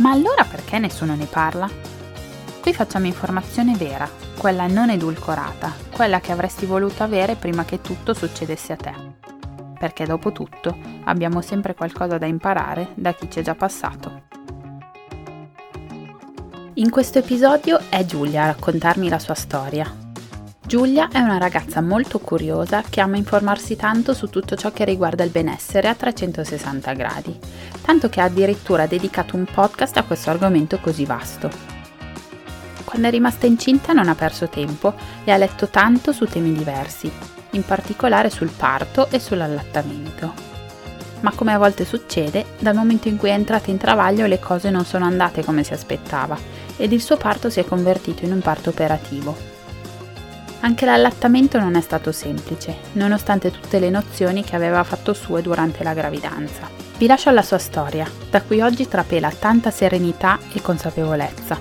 ma allora perché nessuno ne parla? Qui facciamo informazione vera, quella non edulcorata, quella che avresti voluto avere prima che tutto succedesse a te. Perché dopo tutto abbiamo sempre qualcosa da imparare da chi ci è già passato. In questo episodio è Giulia a raccontarmi la sua storia, Giulia è una ragazza molto curiosa che ama informarsi tanto su tutto ciò che riguarda il benessere a 360 gradi, tanto che ha addirittura dedicato un podcast a questo argomento così vasto. Quando è rimasta incinta non ha perso tempo e ha letto tanto su temi diversi, in particolare sul parto e sull'allattamento. Ma come a volte succede, dal momento in cui è entrata in travaglio le cose non sono andate come si aspettava ed il suo parto si è convertito in un parto operativo, anche l'allattamento non è stato semplice, nonostante tutte le nozioni che aveva fatto sue durante la gravidanza. Vi lascio alla sua storia, da cui oggi trapela tanta serenità e consapevolezza.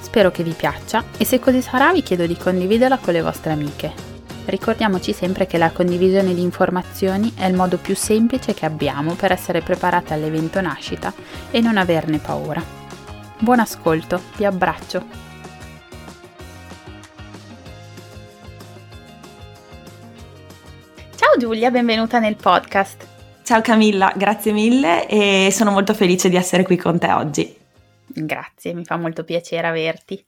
Spero che vi piaccia e se così sarà vi chiedo di condividerla con le vostre amiche. Ricordiamoci sempre che la condivisione di informazioni è il modo più semplice che abbiamo per essere preparate all'evento nascita e non averne paura. Buon ascolto, vi abbraccio. Ciao Giulia, benvenuta nel podcast. Ciao Camilla, grazie mille e sono molto felice di essere qui con te oggi. Grazie, mi fa molto piacere averti.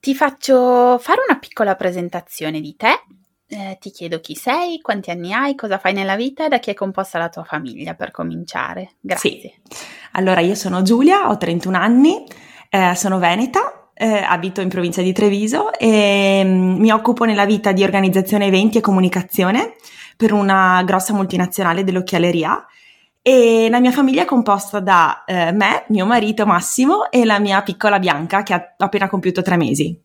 Ti faccio fare una piccola presentazione di te. Eh, ti chiedo chi sei, quanti anni hai, cosa fai nella vita e da chi è composta la tua famiglia per cominciare. Grazie. Sì. Allora, io sono Giulia, ho 31 anni, eh, sono veneta, eh, abito in provincia di Treviso e mm, mi occupo nella vita di organizzazione eventi e comunicazione per una grossa multinazionale dell'occhialeria e la mia famiglia è composta da eh, me, mio marito Massimo e la mia piccola Bianca che ha appena compiuto tre mesi.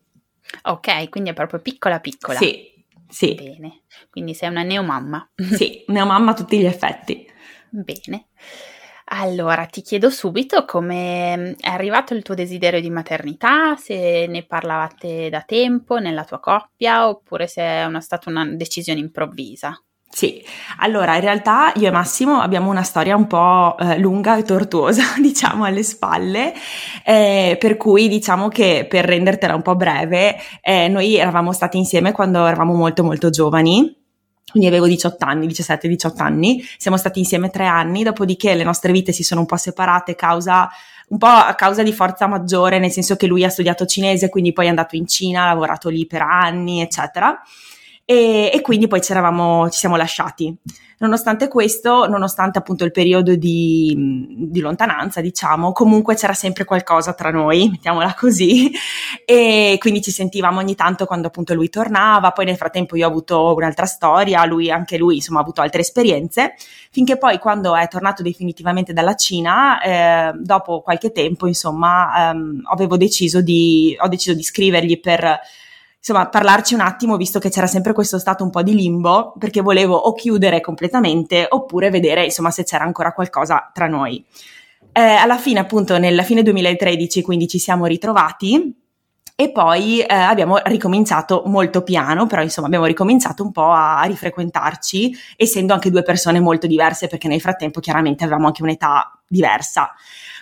Ok, quindi è proprio piccola piccola. Sì, sì. Bene, quindi sei una neomamma. Sì, neomamma a tutti gli effetti. Bene. Allora, ti chiedo subito come è arrivato il tuo desiderio di maternità, se ne parlavate da tempo nella tua coppia oppure se è una, stata una decisione improvvisa. Sì, allora in realtà io e Massimo abbiamo una storia un po' eh, lunga e tortuosa, diciamo, alle spalle, eh, per cui diciamo che per rendertela un po' breve, eh, noi eravamo stati insieme quando eravamo molto molto giovani, quindi avevo 18 anni, 17-18 anni, siamo stati insieme tre anni, dopodiché le nostre vite si sono un po' separate causa, un po' a causa di forza maggiore, nel senso che lui ha studiato cinese, quindi poi è andato in Cina, ha lavorato lì per anni, eccetera e, e quindi poi ci, siamo lasciati. Nonostante questo, nonostante appunto il periodo di, di, lontananza, diciamo, comunque c'era sempre qualcosa tra noi, mettiamola così, e quindi ci sentivamo ogni tanto quando appunto lui tornava, poi nel frattempo io ho avuto un'altra storia, lui, anche lui, insomma, ha avuto altre esperienze, finché poi quando è tornato definitivamente dalla Cina, eh, dopo qualche tempo, insomma, ehm, avevo deciso di, ho deciso di scrivergli per insomma, parlarci un attimo, visto che c'era sempre questo stato un po' di limbo, perché volevo o chiudere completamente oppure vedere, insomma, se c'era ancora qualcosa tra noi. Eh, alla fine, appunto, nella fine 2013, quindi ci siamo ritrovati e poi eh, abbiamo ricominciato molto piano, però insomma abbiamo ricominciato un po' a, a rifrequentarci, essendo anche due persone molto diverse, perché nel frattempo chiaramente avevamo anche un'età diversa.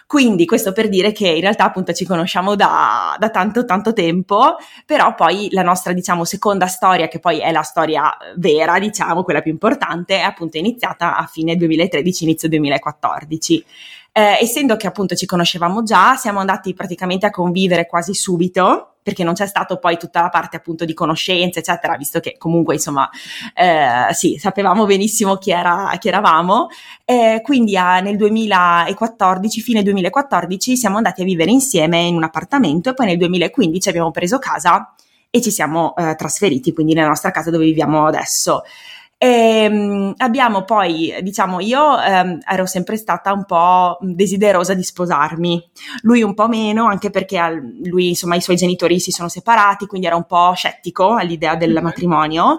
Quindi questo per dire che in realtà appunto ci conosciamo da, da, tanto tanto tempo, però poi la nostra diciamo seconda storia, che poi è la storia vera, diciamo, quella più importante, è appunto iniziata a fine 2013, inizio 2014. Eh, essendo che appunto ci conoscevamo già, siamo andati praticamente a convivere quasi subito perché non c'è stato poi tutta la parte appunto di conoscenze, eccetera, visto che comunque insomma eh, sì, sapevamo benissimo chi, era, chi eravamo. Eh, quindi a, nel 2014, fine 2014, siamo andati a vivere insieme in un appartamento e poi nel 2015 abbiamo preso casa e ci siamo eh, trasferiti quindi nella nostra casa dove viviamo adesso. E, ehm, abbiamo poi, diciamo, io ehm, ero sempre stata un po' desiderosa di sposarmi, lui un po' meno, anche perché lui, insomma, i suoi genitori si sono separati, quindi era un po' scettico all'idea del mm-hmm. matrimonio.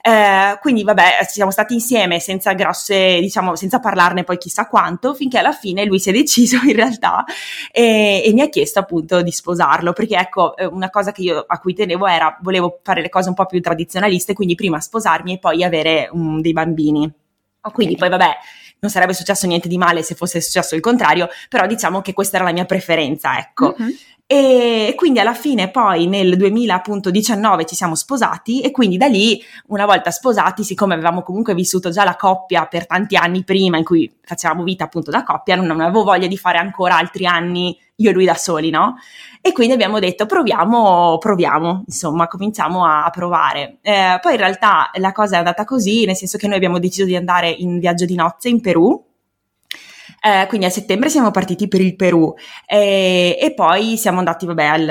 Eh, quindi vabbè, siamo stati insieme senza grosse, diciamo, senza parlarne poi chissà quanto, finché alla fine lui si è deciso in realtà e, e mi ha chiesto appunto di sposarlo, perché ecco, eh, una cosa che io a cui tenevo era, volevo fare le cose un po' più tradizionaliste, quindi prima sposarmi e poi avere um, dei bambini. Okay. Quindi poi vabbè, non sarebbe successo niente di male se fosse successo il contrario, però diciamo che questa era la mia preferenza, ecco. Mm-hmm. E quindi alla fine poi nel 2019 ci siamo sposati e quindi da lì, una volta sposati, siccome avevamo comunque vissuto già la coppia per tanti anni prima in cui facevamo vita appunto da coppia, non avevo voglia di fare ancora altri anni io e lui da soli, no? E quindi abbiamo detto proviamo, proviamo, insomma, cominciamo a provare. Eh, poi in realtà la cosa è andata così, nel senso che noi abbiamo deciso di andare in viaggio di nozze in Perù eh, quindi a settembre siamo partiti per il Perù. Eh, e poi siamo andati, vabbè, al,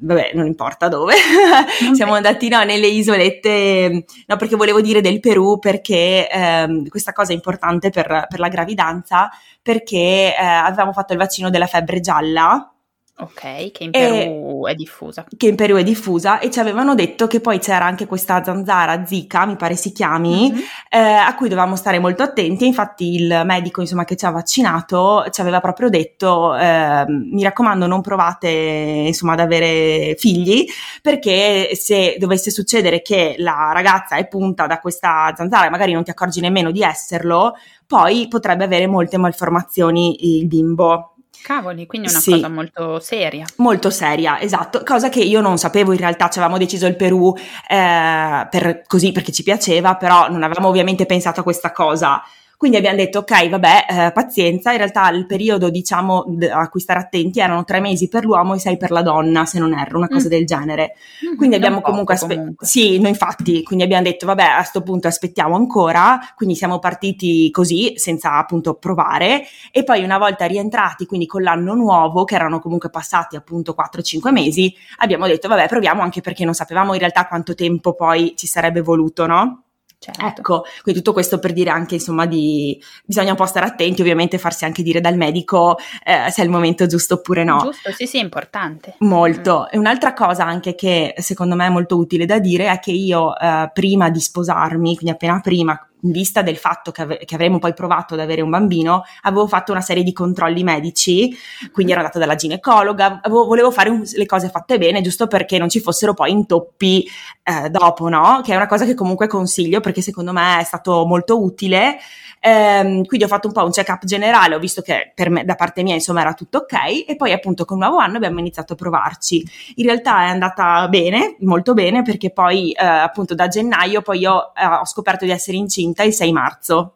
vabbè non importa dove, siamo andati no, nelle isolette, no perché volevo dire del Perù perché eh, questa cosa è importante per, per la gravidanza perché eh, avevamo fatto il vaccino della febbre gialla Ok, che in Perù e, è diffusa. Che in Perù è diffusa e ci avevano detto che poi c'era anche questa zanzara Zika, mi pare si chiami, mm-hmm. eh, a cui dovevamo stare molto attenti. Infatti il medico insomma, che ci ha vaccinato ci aveva proprio detto eh, mi raccomando non provate insomma, ad avere figli perché se dovesse succedere che la ragazza è punta da questa zanzara e magari non ti accorgi nemmeno di esserlo, poi potrebbe avere molte malformazioni il bimbo. Cavoli, quindi è una sì, cosa molto seria. Molto seria, esatto, cosa che io non sapevo in realtà, ci avevamo deciso il Perù eh, per, così perché ci piaceva, però non avevamo ovviamente pensato a questa cosa quindi abbiamo detto, ok, vabbè, eh, pazienza, in realtà il periodo, diciamo, a cui stare attenti erano tre mesi per l'uomo e sei per la donna, se non erro, una cosa mm. del genere. Mm-hmm, quindi abbiamo comunque aspettato, sì, noi infatti, quindi abbiamo detto, vabbè, a questo punto aspettiamo ancora, quindi siamo partiti così, senza appunto provare, e poi una volta rientrati, quindi con l'anno nuovo, che erano comunque passati appunto 4-5 mesi, abbiamo detto, vabbè, proviamo anche perché non sapevamo in realtà quanto tempo poi ci sarebbe voluto, no? Certo. Ecco, quindi tutto questo per dire anche, insomma, di bisogna un po' stare attenti, ovviamente farsi anche dire dal medico eh, se è il momento giusto oppure no. Giusto, sì, sì, è importante. Molto. Mm. E un'altra cosa anche che secondo me è molto utile da dire è che io eh, prima di sposarmi, quindi appena prima, in vista del fatto che, ave- che, avremmo poi provato ad avere un bambino, avevo fatto una serie di controlli medici, quindi ero andata dalla ginecologa, avevo, volevo fare un, le cose fatte bene, giusto perché non ci fossero poi intoppi eh, dopo, no? Che è una cosa che comunque consiglio perché secondo me è stato molto utile Ehm, quindi ho fatto un po' un check-up generale, ho visto che per me, da parte mia insomma era tutto ok e poi appunto con il nuovo anno abbiamo iniziato a provarci. In realtà è andata bene, molto bene, perché poi eh, appunto da gennaio poi io eh, ho scoperto di essere incinta il 6 marzo,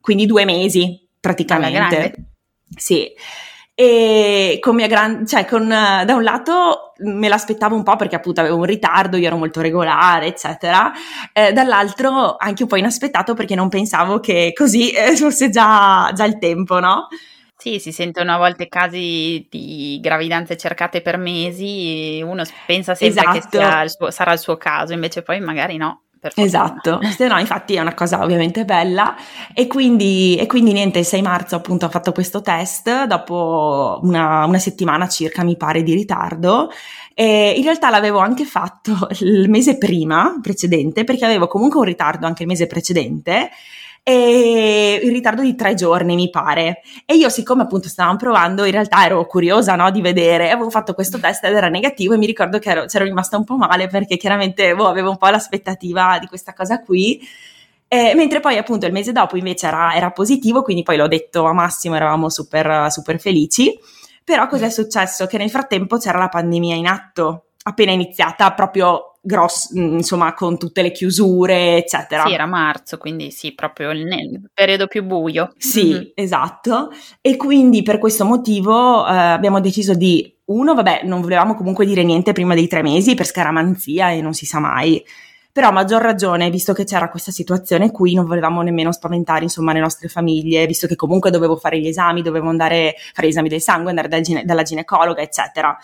quindi due mesi praticamente. Sì e con mia gran, cioè con, da un lato me l'aspettavo un po' perché appunto avevo un ritardo, io ero molto regolare, eccetera, eh, dall'altro anche un po' inaspettato perché non pensavo che così eh, fosse già, già il tempo, no? Sì, si sentono a volte casi di gravidanze cercate per mesi, uno pensa sempre esatto. che il suo, sarà il suo caso, invece poi magari no. Esatto, no, infatti è una cosa ovviamente bella. E quindi, e quindi, niente, il 6 marzo appunto ho fatto questo test. Dopo una, una settimana circa mi pare di ritardo. E in realtà l'avevo anche fatto il mese prima, precedente, perché avevo comunque un ritardo anche il mese precedente e in ritardo di tre giorni mi pare. E io siccome appunto stavamo provando in realtà ero curiosa no, di vedere avevo fatto questo test ed era negativo e mi ricordo che ero, c'ero rimasta un po' male perché chiaramente boh, avevo un po' l'aspettativa di questa cosa qui. Eh, mentre poi appunto il mese dopo invece era, era, positivo quindi poi l'ho detto a Massimo eravamo super, super felici. Però cos'è successo? Che nel frattempo c'era la pandemia in atto appena iniziata proprio grosso, mm, insomma, con tutte le chiusure, eccetera. Sì, era marzo, quindi sì, proprio nel periodo più buio. Sì, mm-hmm. esatto. E quindi per questo motivo eh, abbiamo deciso di, uno, vabbè, non volevamo comunque dire niente prima dei tre mesi per scaramanzia e non si sa mai. Però a maggior ragione, visto che c'era questa situazione qui, non volevamo nemmeno spaventare, insomma, le nostre famiglie, visto che comunque dovevo fare gli esami, dovevo andare a fare gli esami del sangue, andare dal gine- dalla ginecologa, eccetera.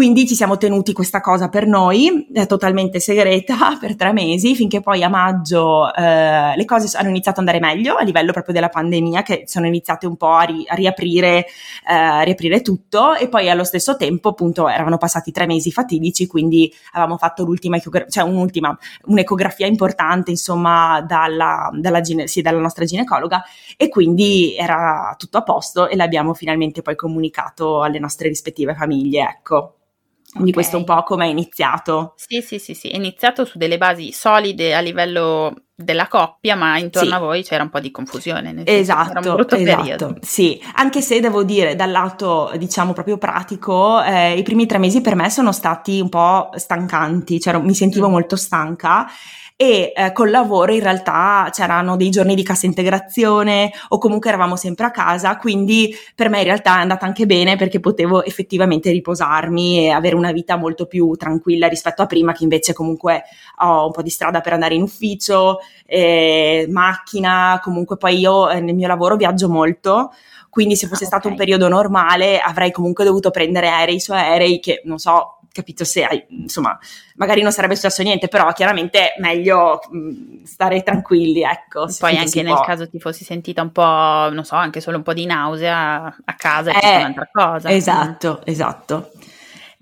Quindi ci siamo tenuti questa cosa per noi, è totalmente segreta, per tre mesi, finché poi a maggio eh, le cose hanno iniziato ad andare meglio a livello proprio della pandemia, che sono iniziate un po' a, ri- a riaprire, eh, a riaprire tutto e poi allo stesso tempo appunto erano passati tre mesi fatidici, quindi avevamo fatto l'ultima, cioè un'ultima, un'ecografia importante insomma dalla, dalla, gine- sì, dalla nostra ginecologa e quindi era tutto a posto e l'abbiamo finalmente poi comunicato alle nostre rispettive famiglie, ecco. Quindi okay. questo è un po' come è iniziato. Sì, sì, sì, sì, è iniziato su delle basi solide a livello della coppia, ma intorno sì. a voi c'era un po' di confusione. Esatto, esatto. Sì, anche se devo dire dal lato, diciamo, proprio pratico, eh, i primi tre mesi per me sono stati un po' stancanti, cioè mi sentivo mm. molto stanca e eh, col lavoro in realtà c'erano dei giorni di cassa integrazione o comunque eravamo sempre a casa, quindi per me in realtà è andata anche bene perché potevo effettivamente riposarmi e avere una vita molto più tranquilla rispetto a prima che invece comunque ho un po' di strada per andare in ufficio, eh, macchina, comunque poi io eh, nel mio lavoro viaggio molto, quindi se fosse ah, okay. stato un periodo normale avrei comunque dovuto prendere aerei su aerei che non so capito se hai, insomma, magari non sarebbe successo niente, però chiaramente meglio mh, stare tranquilli, ecco. Poi anche nel può. caso ti fossi sentita un po', non so, anche solo un po' di nausea a casa, è eh, un'altra cosa. Esatto, esatto.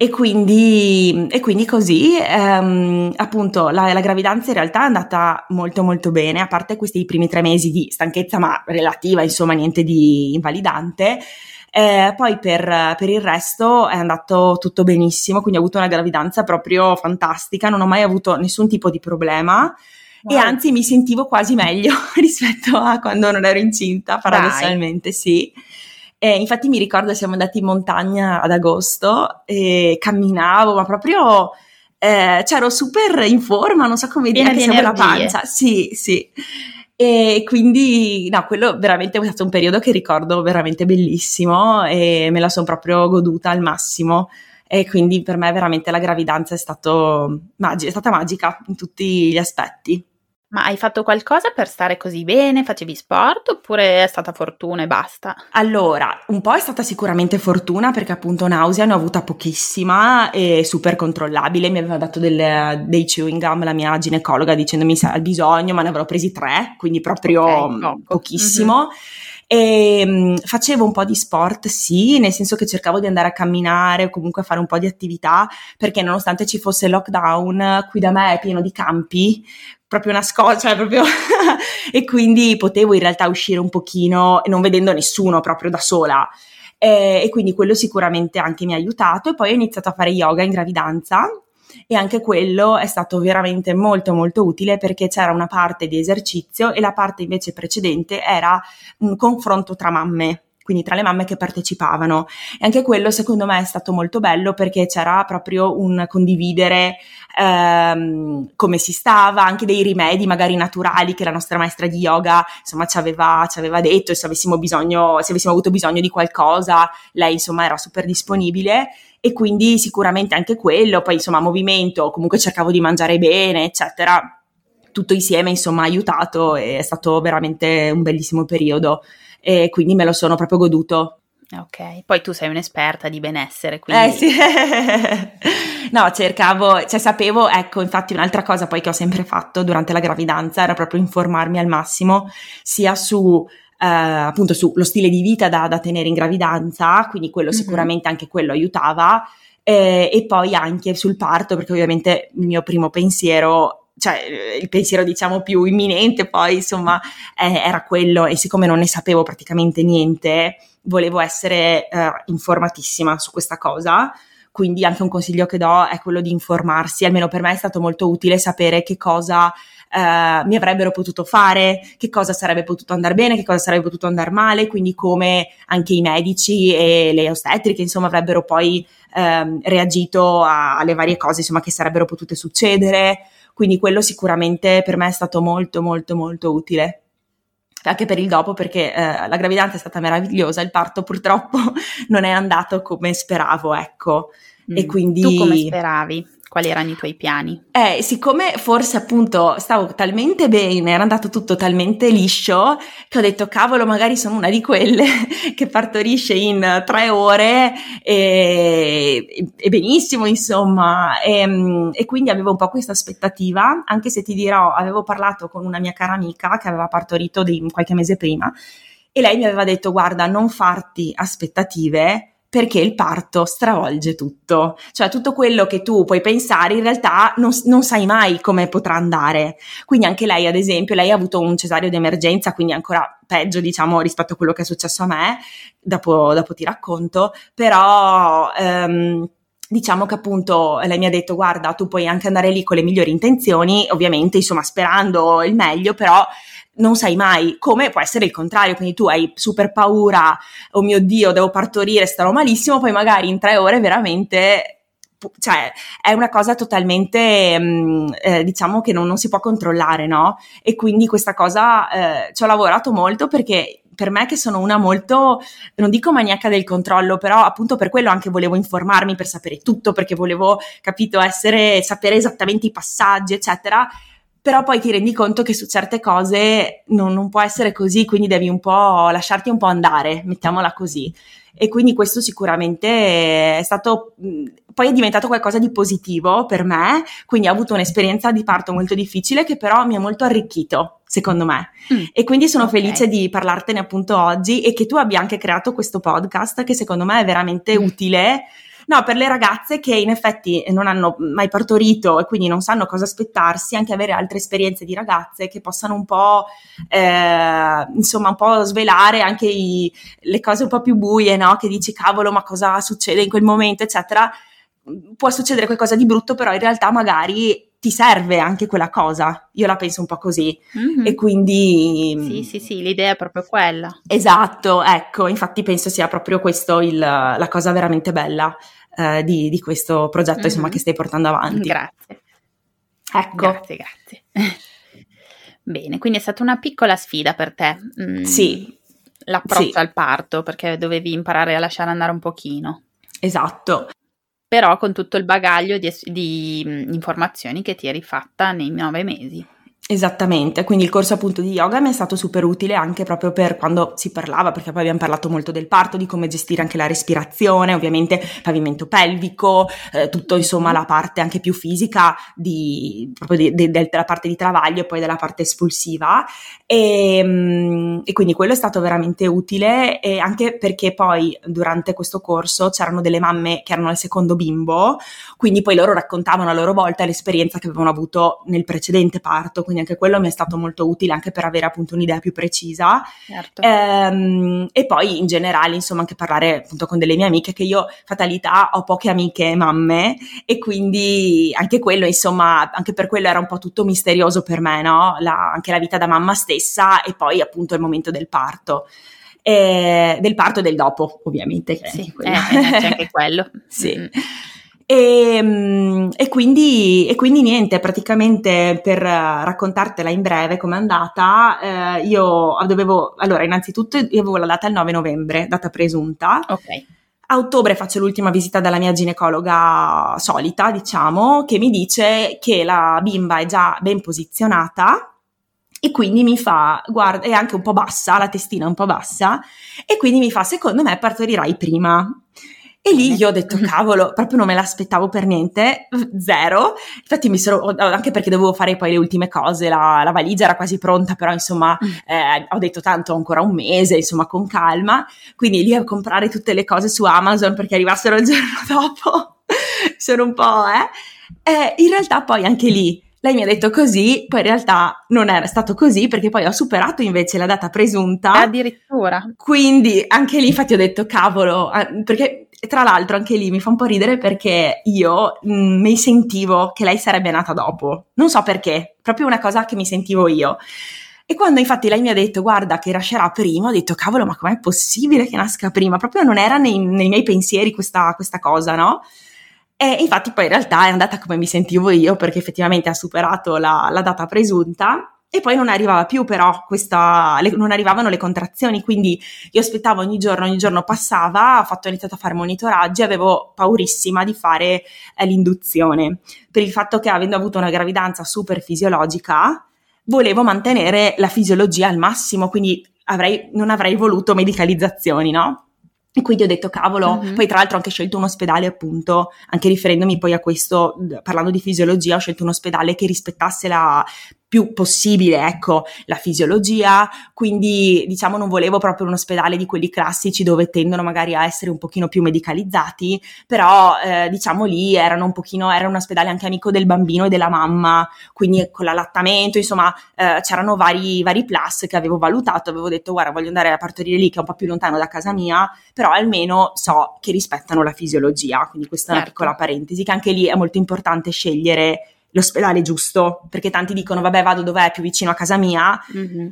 E quindi, e quindi così, ehm, appunto, la, la, gravidanza in realtà è andata molto molto bene, a parte questi primi tre mesi di stanchezza, ma relativa, insomma, niente di invalidante. Eh, poi per, per, il resto è andato tutto benissimo, quindi ho avuto una gravidanza proprio fantastica, non ho mai avuto nessun tipo di problema. Wow. E anzi mi sentivo quasi meglio rispetto a quando non ero incinta, paradossalmente Dai. sì. E infatti mi ricordo siamo andati in montagna ad agosto e camminavo, ma proprio eh, cioè ero super in forma, non so come dire, che siamo la pancia. Sì, sì. E quindi, no, quello veramente è stato un periodo che ricordo veramente bellissimo e me la sono proprio goduta al massimo. E quindi per me veramente la gravidanza è, stato magi- è stata magica in tutti gli aspetti. Ma hai fatto qualcosa per stare così bene? Facevi sport oppure è stata fortuna e basta? Allora, un po' è stata sicuramente fortuna perché appunto nausea ne ho avuta pochissima e super controllabile. Mi aveva dato del, dei chewing gum la mia ginecologa dicendomi se ha bisogno, ma ne avrò presi tre, quindi proprio okay, pochissimo. Mm-hmm. E facevo un po' di sport, sì, nel senso che cercavo di andare a camminare o comunque a fare un po' di attività, perché nonostante ci fosse lockdown, qui da me è pieno di campi, proprio nascosto, cioè proprio e quindi potevo in realtà uscire un pochino non vedendo nessuno proprio da sola. E, e quindi quello sicuramente anche mi ha aiutato e poi ho iniziato a fare yoga in gravidanza e anche quello è stato veramente molto molto utile perché c'era una parte di esercizio e la parte invece precedente era un confronto tra mamme quindi tra le mamme che partecipavano. E anche quello secondo me è stato molto bello perché c'era proprio un condividere ehm, come si stava, anche dei rimedi magari naturali che la nostra maestra di yoga insomma ci aveva, ci aveva detto se avessimo bisogno, se avessimo avuto bisogno di qualcosa, lei insomma era super disponibile e quindi sicuramente anche quello, poi insomma movimento, comunque cercavo di mangiare bene, eccetera. Tutto insieme insomma ha aiutato e è stato veramente un bellissimo periodo e quindi me lo sono proprio goduto. Ok, poi tu sei un'esperta di benessere, quindi... Eh sì, no, cercavo, cioè sapevo, ecco, infatti un'altra cosa poi che ho sempre fatto durante la gravidanza era proprio informarmi al massimo sia su... Uh, appunto sullo stile di vita da, da, tenere in gravidanza, quindi quello mm-hmm. sicuramente anche quello aiutava, eh, e poi anche sul parto, perché ovviamente il mio primo pensiero cioè il pensiero diciamo più imminente poi insomma eh, era quello e siccome non ne sapevo praticamente niente volevo essere eh, informatissima su questa cosa. Quindi anche un consiglio che do è quello di informarsi. Almeno per me è stato molto utile sapere che cosa Uh, mi avrebbero potuto fare, che cosa sarebbe potuto andare bene, che cosa sarebbe potuto andare male, quindi come anche i medici e le ostetriche insomma avrebbero poi uh, reagito a, alle varie cose insomma che sarebbero potute succedere, quindi quello sicuramente per me è stato molto molto molto utile anche per il dopo perché eh, la gravidanza è stata meravigliosa, il parto purtroppo non è andato come speravo, ecco. Mm. E quindi... Tu come speravi? Quali erano i tuoi piani? Eh, siccome forse appunto stavo talmente bene, era andato tutto talmente liscio, che ho detto cavolo, magari sono una di quelle che partorisce in tre ore e, e benissimo, insomma. E, e, quindi avevo un po' questa aspettativa, anche se ti dirò, avevo parlato con una mia cara amica che aveva partorito di, qualche mese prima e lei mi aveva detto guarda, non farti aspettative perché il parto stravolge tutto, cioè tutto quello che tu puoi pensare in realtà non, non, sai mai come potrà andare. Quindi anche lei, ad esempio, lei ha avuto un cesareo di emergenza, quindi ancora peggio, diciamo, rispetto a quello che è successo a me, dopo, dopo ti racconto, però... Um, diciamo che appunto lei mi ha detto guarda tu puoi anche andare lì con le migliori intenzioni ovviamente insomma sperando il meglio però non sai mai come può essere il contrario, quindi tu hai super paura, oh mio Dio, devo partorire, starò malissimo, poi magari in tre ore veramente cioè è una cosa totalmente mm, eh, diciamo che non, non, si può controllare no? E quindi questa cosa eh, ci ho lavorato molto perché per me che sono una molto non dico maniaca del controllo però appunto per quello anche volevo informarmi per sapere tutto perché volevo capito essere sapere esattamente i passaggi eccetera però poi ti rendi conto che su certe cose non, non, può essere così, quindi devi un po' lasciarti un po' andare, mettiamola così. E quindi questo sicuramente è stato, poi è diventato qualcosa di positivo per me, quindi ho avuto un'esperienza di parto molto difficile che però mi ha molto arricchito, secondo me. Mm. E quindi sono okay. felice di parlartene appunto oggi e che tu abbia anche creato questo podcast che secondo me è veramente mm. utile No, per le ragazze che in effetti non hanno mai partorito e quindi non sanno cosa aspettarsi, anche avere altre esperienze di ragazze che possano un po', eh, insomma, un po' svelare anche i, le cose un po' più buie, no? Che dici, cavolo, ma cosa succede in quel momento, eccetera. Può succedere qualcosa di brutto, però in realtà magari ti serve anche quella cosa. Io la penso un po' così. Mm-hmm. E quindi. Sì, sì, sì, l'idea è proprio quella. Esatto, ecco, infatti penso sia proprio questo il, la cosa veramente bella eh, di, di, questo progetto mm-hmm. insomma, che stai portando avanti. Grazie. Ecco. Grazie, grazie. Bene, quindi è stata una piccola sfida per te. Mm, sì. L'approccio sì. al parto, perché dovevi imparare a lasciare andare un pochino. Esatto. Però con tutto il bagaglio di, di mm, informazioni che ti eri fatta nei nove mesi. Esattamente, quindi il corso appunto di yoga mi è stato super utile anche proprio per quando si parlava, perché poi abbiamo parlato molto del parto, di come gestire anche la respirazione, ovviamente pavimento pelvico, eh, tutto insomma la parte anche più fisica di, proprio de, de, della parte di travaglio e poi della parte espulsiva. E, mm, e, quindi quello è stato veramente utile e anche perché poi durante questo corso c'erano delle mamme che erano al secondo bimbo, quindi poi loro raccontavano a loro volta l'esperienza che avevano avuto nel precedente parto, quindi anche quello mi è stato molto utile anche per avere appunto un'idea più precisa. Certo. Ehm, e poi in generale, insomma, anche parlare appunto con delle mie amiche, che io, fatalità, ho poche amiche mamme e quindi anche quello, insomma, anche per quello era un po' tutto misterioso per me, no? La, anche la vita da mamma stessa e poi appunto il momento del parto. Eh, del parto e del dopo, ovviamente. Sì, eh, c'è anche quello. sì. E, ehm, e, quindi, e, quindi, niente, praticamente per raccontartela in breve com'è andata, eh, io dovevo, allora innanzitutto io avevo la data il 9 novembre, data presunta. Ok. A ottobre faccio l'ultima visita dalla mia ginecologa solita, diciamo, che mi dice che la bimba è già ben posizionata e quindi mi fa, guarda, è anche un po' bassa, la testina è un po' bassa, e quindi mi fa, secondo me partorirai prima. E lì io ho detto, cavolo, proprio non me l'aspettavo per niente, zero. Infatti mi sono, anche perché dovevo fare poi le ultime cose, la, la valigia era quasi pronta, però insomma mm. eh, ho detto tanto ancora un mese, insomma con calma. Quindi lì a comprare tutte le cose su Amazon perché arrivassero il giorno dopo. sono un po', eh. eh. In realtà poi anche lì Lei mi ha detto così, poi in realtà non era stato così perché poi ho superato invece la data presunta. Addirittura. Quindi anche lì infatti ho detto cavolo, perché tra l'altro anche lì mi fa un po' ridere perché io mh, mm, mi sentivo che lei sarebbe nata dopo. Non so perché, proprio una cosa che mi sentivo io. E quando infatti lei mi ha detto guarda che nascerà prima, ho detto cavolo ma com'è possibile che nasca prima? Proprio non era nei, nei miei pensieri questa, questa cosa, no? E infatti poi in realtà è andata come mi sentivo io perché effettivamente ha superato la, la data presunta e poi non arrivava più però questa, le, non arrivavano le contrazioni, quindi io aspettavo ogni giorno, ogni giorno passava, ho, fatto, ho iniziato a fare monitoraggi, avevo paurissima di fare eh, l'induzione, per il fatto che avendo avuto una gravidanza super fisiologica, volevo mantenere la fisiologia al massimo, quindi avrei, non avrei voluto medicalizzazioni, no? E quindi ho detto, cavolo, mm-hmm. poi tra l'altro ho anche scelto un ospedale, appunto, anche riferendomi poi a questo, parlando di fisiologia, ho scelto un ospedale che rispettasse la più possibile, ecco, la fisiologia, quindi diciamo non volevo proprio un ospedale di quelli classici dove tendono magari a essere un pochino più medicalizzati, però eh, diciamo lì erano un pochino, era un ospedale anche amico del bambino e della mamma, quindi con l'allattamento, insomma eh, c'erano vari, vari plus che avevo valutato, avevo detto guarda voglio andare a partorire lì che è un po' più lontano da casa mia, però almeno so che rispettano la fisiologia, quindi questa è una certo. piccola parentesi, che anche lì è molto importante scegliere l'ospedale giusto, perché tanti dicono vabbè vado dov'è? Più vicino a casa mia, mm-hmm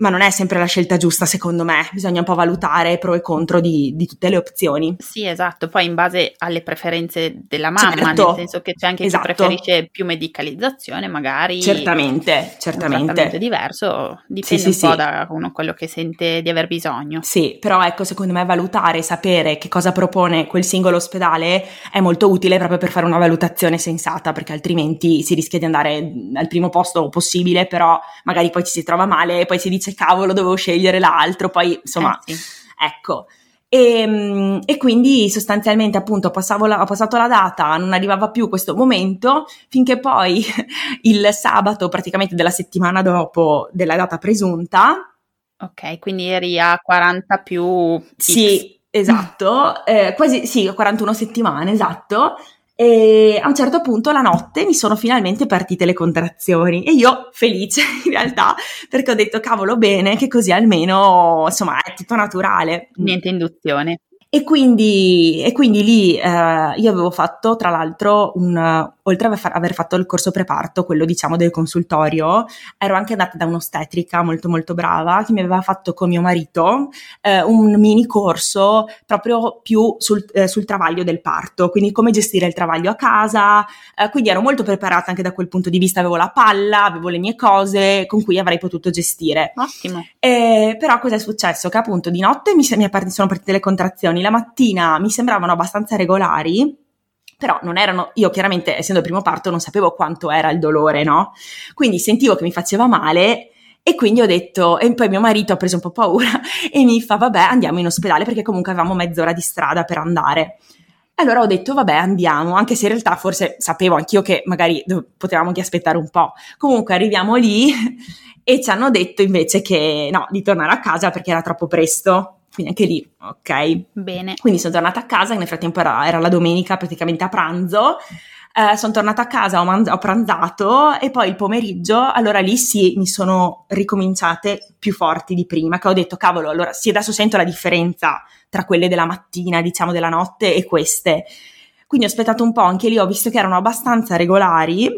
ma non è sempre la scelta giusta secondo me, bisogna un po' valutare pro e contro di, di tutte le opzioni. Sì, esatto, poi in base alle preferenze della mamma, certo. nel senso che c'è anche esatto. chi preferisce più medicalizzazione, magari certamente, certamente. Un diverso, dipende sì, sì, un po' da uno quello che sente di aver bisogno. Sì, però ecco, secondo me valutare, sapere che cosa propone quel singolo ospedale è molto utile proprio per fare una valutazione sensata, perché altrimenti si rischia di andare al primo posto possibile, però magari poi ci si trova male e poi si dice dice cavolo dovevo scegliere l'altro, poi insomma, eh, sì. ecco. E, ehm, e, quindi sostanzialmente appunto la, ho passato la data, non arrivava più questo momento, finché poi il sabato praticamente della settimana dopo della data presunta. Ok, quindi eri a 40 più... X. Sì, esatto, eh, quasi sì, 41 settimane, esatto. E a un certo punto la notte mi sono finalmente partite le contrazioni e io felice in realtà perché ho detto cavolo bene che così almeno insomma è tutto naturale. Niente induzione. E quindi, e quindi lì eh, io avevo fatto, tra l'altro, un, oltre a aver fatto il corso preparto, quello diciamo del consultorio, ero anche andata da un'ostetrica molto molto brava che mi aveva fatto con mio marito eh, un mini corso proprio più sul, eh, sul, travaglio del parto, quindi come gestire il travaglio a casa, eh, quindi ero molto preparata anche da quel punto di vista, avevo la palla, avevo le mie cose con cui avrei potuto gestire. Ottimo. però cosa è successo? Che appunto di notte mi, mi sono partite le contrazioni giorni la mattina mi sembravano abbastanza regolari, però non erano, io chiaramente essendo il primo parto non sapevo quanto era il dolore, no? Quindi sentivo che mi faceva male e quindi ho detto, e poi mio marito ha preso un po' paura e mi fa, vabbè, andiamo in ospedale perché comunque avevamo mezz'ora di strada per andare. Allora ho detto, vabbè, andiamo, anche se in realtà forse sapevo anch'io che magari potevamo anche aspettare un po'. Comunque arriviamo lì e ci hanno detto invece che no, di tornare a casa perché era troppo presto. Quindi anche lì, ok. Bene. Quindi sono tornata a casa, nel frattempo era, era la domenica praticamente a pranzo. Eh, sono tornata a casa, ho, manz- ho, pranzato e poi il pomeriggio, allora lì sì, mi sono ricominciate più forti di prima, che ho detto, cavolo, allora sì, adesso sento la differenza tra quelle della mattina, diciamo della notte e queste. Quindi ho aspettato un po', anche lì ho visto che erano abbastanza regolari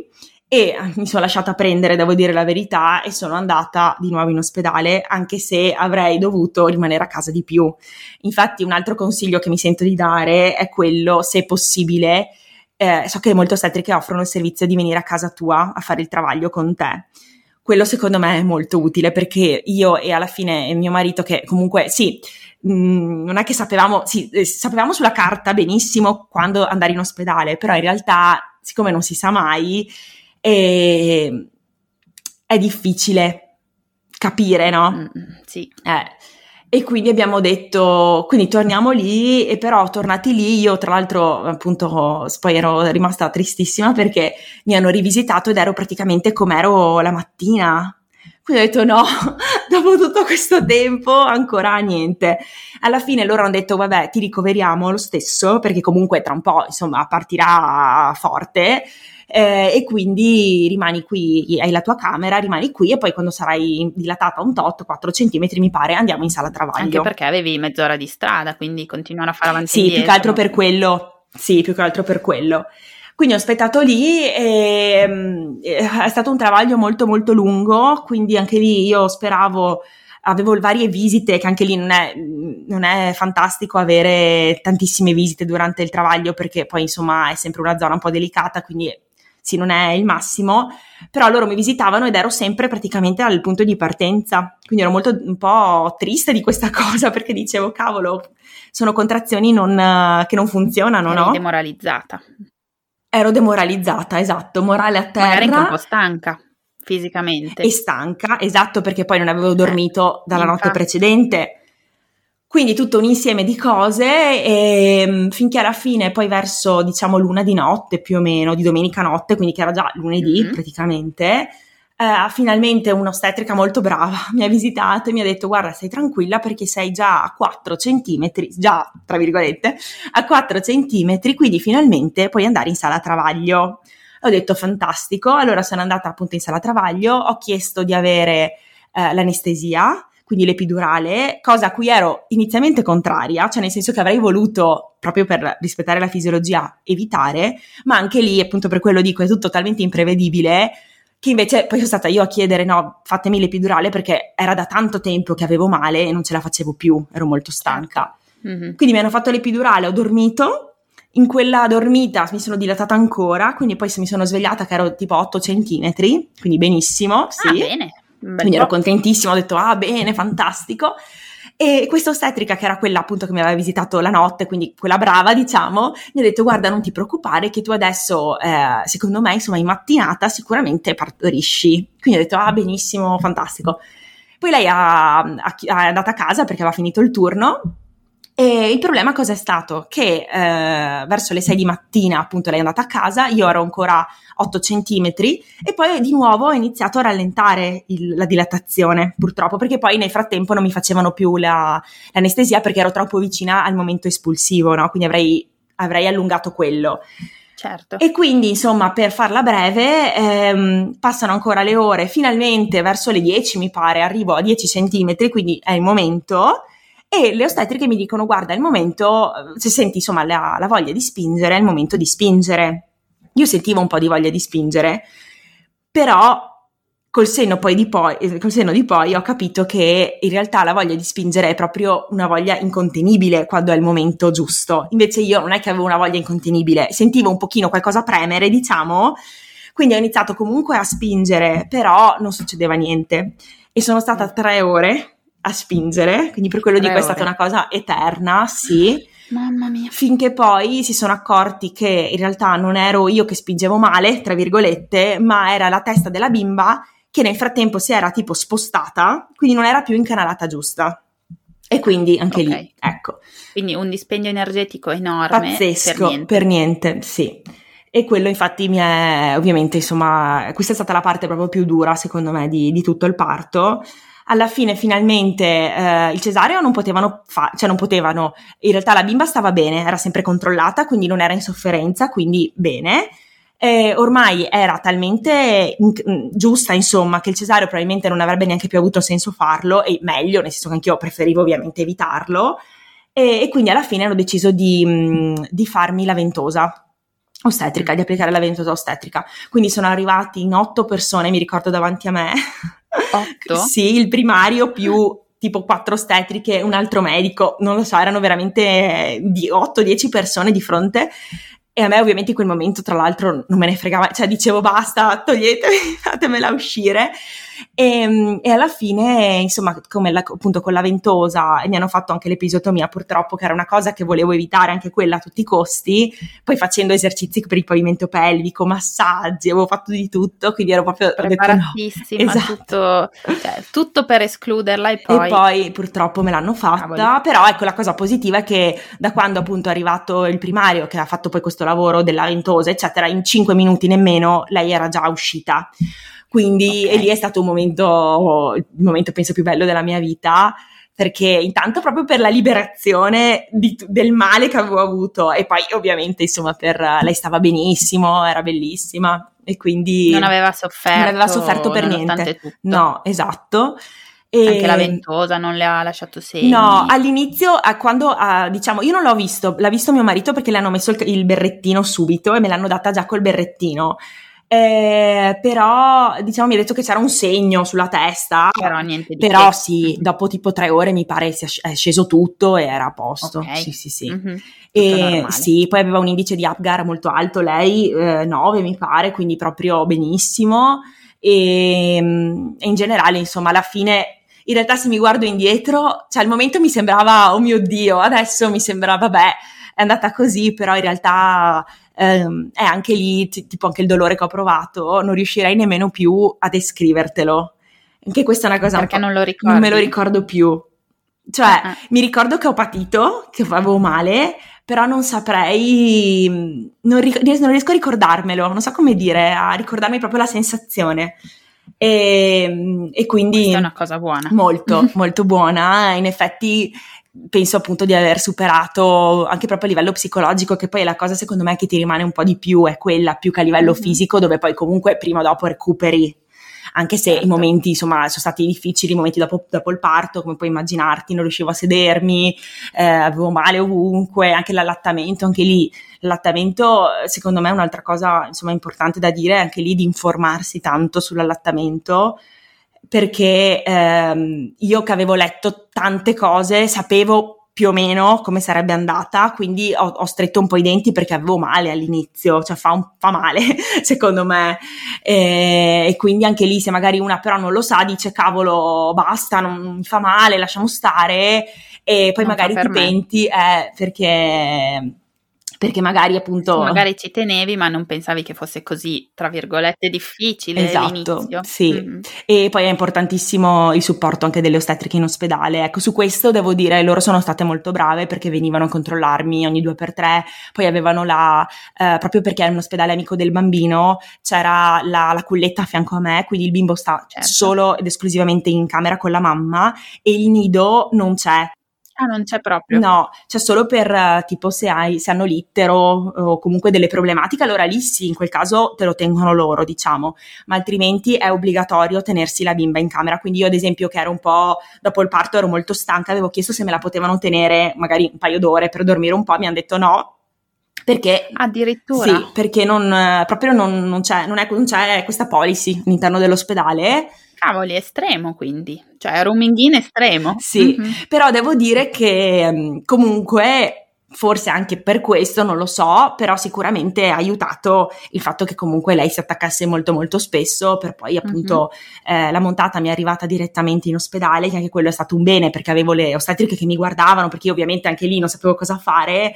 e mi sono lasciata prendere, devo dire la verità, e sono andata di nuovo in ospedale, anche se avrei dovuto rimanere a casa di più. Infatti, un altro consiglio che mi sento di dare è quello, se possibile, eh, so che molte ostetriche offrono il servizio di venire a casa tua a fare il travaglio con te. Quello secondo me è molto utile perché io e alla fine mio marito, che comunque sì, mh, mm, non è che sapevamo, sì, eh, sapevamo sulla carta benissimo quando andare in ospedale, però in realtà, siccome non si sa mai, e è difficile capire, no? Mm, sì. Eh. E quindi abbiamo detto, quindi torniamo lì, e però tornati lì, io tra l'altro appunto poi ero rimasta tristissima perché mi hanno rivisitato ed ero praticamente come ero la mattina, Quindi ho detto no, dopo tutto questo tempo ancora niente. Alla fine loro hanno detto vabbè ti ricoveriamo lo stesso perché comunque tra un po' insomma partirà forte eh, e quindi rimani qui, hai la tua camera, rimani qui e poi quando sarai dilatata un tot, 4 cm mi pare, andiamo in sala travaglio. Anche perché avevi mezz'ora di strada, quindi continuare a fare avanti Sì, più che altro per quello, sì, più che altro per quello. Quindi ho aspettato lì e mm, è stato un travaglio molto molto lungo, quindi anche lì io speravo, avevo varie visite, che anche lì non è, non è fantastico avere tantissime visite durante il travaglio perché poi insomma è sempre una zona un po' delicata, quindi sì, non è il massimo, però loro mi visitavano ed ero sempre praticamente al punto di partenza, quindi ero molto un po' triste di questa cosa perché dicevo, cavolo, sono contrazioni non, che non funzionano, Eri no? demoralizzata. Ero demoralizzata, esatto, morale a terra. Magari anche un po' stanca fisicamente. E stanca, esatto, perché poi non avevo dormito dalla notte infatti. precedente. Quindi tutto un insieme di cose e mm, finché alla fine, poi verso diciamo l'una di notte più o meno, di domenica notte, quindi che era già lunedì Mhm. praticamente, eh, finalmente un'ostetrica molto brava mi ha visitato e mi ha detto guarda stai tranquilla perché sei già a 4 centimetri, già tra virgolette, a 4 centimetri, quindi finalmente puoi andare in sala travaglio. Ho detto fantastico, allora sono andata appunto in sala travaglio, ho chiesto di avere eh, l'anestesia, quindi l'epidurale, cosa a cui ero inizialmente contraria, cioè nel senso che avrei voluto, proprio per rispettare la fisiologia, evitare, ma anche lì appunto per quello dico è tutto talmente imprevedibile che invece poi sono stata io a chiedere no, fatemi l'epidurale perché era da tanto tempo che avevo male e non ce la facevo più, ero molto stanca. Mhm. Quindi mi hanno fatto l'epidurale, ho dormito, in quella dormita mi sono dilatata ancora, quindi poi mi sono svegliata che ero tipo 8 centimetri, quindi benissimo, sì. Ah, bene. Quindi ero contentissima, ho detto ah bene, fantastico. E questa ostetrica, che era quella appunto che mi aveva visitato la notte, quindi quella brava, diciamo, mi ha detto: Guarda, non ti preoccupare, che tu adesso, eh, secondo me, insomma, in mattinata sicuramente partorisci. Quindi ho detto: Ah, benissimo, fantastico. Poi lei ha, ha- è andata a casa perché aveva finito il turno. E il problema cosa è stato? Che eh, verso le 6 di mattina, appunto, lei è andata a casa, io ero ancora 8 centimetri e poi di nuovo ho iniziato a rallentare il- la dilatazione, purtroppo, perché poi nel frattempo non mi facevano più la- l'anestesia perché ero troppo vicina al momento espulsivo, no? Quindi avrei, avrei allungato quello. Certo. E quindi, insomma, per farla breve, ehm, passano ancora le ore, finalmente verso le 10 mi pare, arrivo a 10 centimetri, quindi è il momento. E le ostetriche mi dicono: Guarda, è il momento, eh, se senti insomma la, la voglia di spingere, è il momento di spingere. Io sentivo un po' di voglia di spingere, però col senno, poi poi, eh, col senno di poi ho capito che in realtà la voglia di spingere è proprio una voglia incontenibile quando è il momento giusto. Invece io non è che avevo una voglia incontenibile, sentivo un pochino qualcosa premere, diciamo, quindi ho iniziato comunque a spingere, però non succedeva niente. E sono stata tre ore a spingere, quindi per quello Tre dico è stata una cosa eterna, sì Mamma mia. finché poi si sono accorti che in realtà non ero io che spingevo male, tra virgolette, ma era la testa della bimba che nel frattempo si era tipo spostata, quindi non era più incanalata giusta. E quindi anche Ok. lì, ecco, Quindi un dispendio energetico enorme pazzesco, per niente. per niente, sì. E quello infatti mi è, ovviamente, insomma, questa è stata la parte proprio più dura, secondo me, di, di tutto il parto. Alla fine, finalmente, eh, il cesareo non potevano fare, cioè non potevano, in realtà la bimba stava bene, era sempre controllata, quindi non era in sofferenza, quindi bene. Eh, ormai era talmente in- mm, giusta, insomma, che il cesareo probabilmente non avrebbe neanche più avuto senso farlo, e meglio, nel senso che anch'io preferivo ovviamente evitarlo. E, e quindi alla fine hanno deciso di, mh, di farmi la ventosa ostetrica, di applicare la ventosa ostetrica. Quindi sono arrivati in otto persone, mi ricordo davanti a me. Otto? sì, il primario più tipo quattro ostetriche, un altro medico, non lo so, erano veramente di 8-10 persone di fronte. E a me ovviamente in quel momento, tra l'altro, non me ne fregava, cioè dicevo basta, toglietemi, fatemela uscire. E, e alla fine, insomma, come la- appunto con la ventosa, e mi hanno fatto anche l'episiotomia purtroppo, che era una cosa che volevo evitare anche quella a tutti i costi, poi facendo esercizi per il pavimento pelvico, massaggi, avevo fatto di tutto, quindi ero proprio... detto no. Preparatissima, Esatto. tutto, cioè, tutto per escluderla e poi... E poi purtroppo me l'hanno fatta, Cavoli. però ecco la cosa positiva è che da quando appunto è arrivato il primario che ha fatto poi questo lavoro della ventosa eccetera, in 5 minuti nemmeno lei era già uscita. Quindi okay. lì è stato un momento, il momento penso più bello della mia vita perché intanto proprio per la liberazione di, del male che avevo avuto e poi ovviamente insomma per lei stava benissimo, era bellissima e quindi non aveva sofferto, non aveva sofferto per niente. Tutto. No, esatto. E... Anche la ventosa non le ha lasciato segni. No, all'inizio, quando diciamo, io non l'ho visto, l'ha visto mio marito perché le hanno messo il, il berrettino subito e me l'hanno data già col berrettino. Eh, però diciamo mi ha detto che c'era un segno sulla testa però niente di però che. sì dopo tipo tre ore mi pare sia è sceso tutto e era a posto okay. sì sì sì mm-hmm. e sì poi aveva un indice di Apgar molto alto lei eh, 9 mi pare quindi proprio benissimo e, mm, e in generale insomma alla fine in realtà se mi guardo indietro cioè al momento mi sembrava oh mio dio adesso mi sembra vabbè è andata così però in realtà ehm, è anche lì, t- tipo anche il dolore che ho provato, non riuscirei nemmeno più a descrivertelo. Anche questa è una cosa Perché non lo ricordo. Non me lo ricordo più. Cioè, uh-huh. mi ricordo che ho patito, che avevo male, però non saprei, non, ric- non, riesco a ricordarmelo, non so come dire, a ricordarmi proprio la sensazione. E, e quindi... Questa è una cosa buona. Molto, molto buona. In effetti penso appunto di aver superato anche proprio a livello psicologico, che poi è la cosa secondo me che ti rimane un po' di più, è quella più che a livello mm-hmm. fisico, dove poi comunque prima o dopo recuperi. Anche se certo. i momenti, insomma, sono stati difficili, i momenti dopo, dopo, il parto, come puoi immaginarti, non riuscivo a sedermi, eh, avevo male ovunque, anche l'allattamento, anche lì, l'allattamento secondo me è un'altra cosa, insomma, importante da dire, anche lì di informarsi tanto sull'allattamento, perché ehm, io che avevo letto tante cose sapevo più o meno come sarebbe andata, quindi ho, ho, stretto un po' i denti perché avevo male all'inizio, cioè fa, un, fa male secondo me. E, e, quindi anche lì se magari una però non lo sa dice cavolo basta, non mi fa male, lasciamo stare. E poi non magari ti penti eh, perché perché magari appunto... Magari ci tenevi ma non pensavi che fosse così, tra virgolette, difficile esatto. Sì, mm-hmm. e poi è importantissimo il supporto anche delle ostetriche in ospedale. Ecco, su questo devo dire, loro sono state molto brave perché venivano a controllarmi ogni due per tre, poi avevano la... Eh, proprio perché è un ospedale amico del bambino, c'era la, la, culletta a fianco a me, quindi il bimbo sta certo. solo ed esclusivamente in camera con la mamma e il nido non c'è. Ah, non c'è proprio. No, c'è solo per uh, tipo se, hai, se hanno l'ittero o comunque delle problematiche, allora lì sì, in quel caso te lo tengono loro, diciamo, ma altrimenti è obbligatorio tenersi la bimba in camera. Quindi io ad esempio che ero un po' dopo il parto ero molto stanca, avevo chiesto se me la potevano tenere magari un paio d'ore per dormire un po', mi hanno detto no, perché addirittura sì, perché non, proprio non, non, c'è, non, è, non c'è questa policy all'interno dell'ospedale Cavoli, estremo quindi, cioè rooming in estremo. Sì, mm-hmm. però devo dire che mm, comunque forse anche per questo, non lo so, però sicuramente ha aiutato il fatto che comunque lei si attaccasse molto molto spesso per poi appunto mm-hmm. eh, la montata mi è arrivata direttamente in ospedale, che anche quello è stato un bene perché avevo le ostetriche che mi guardavano, perché io ovviamente anche lì non sapevo cosa fare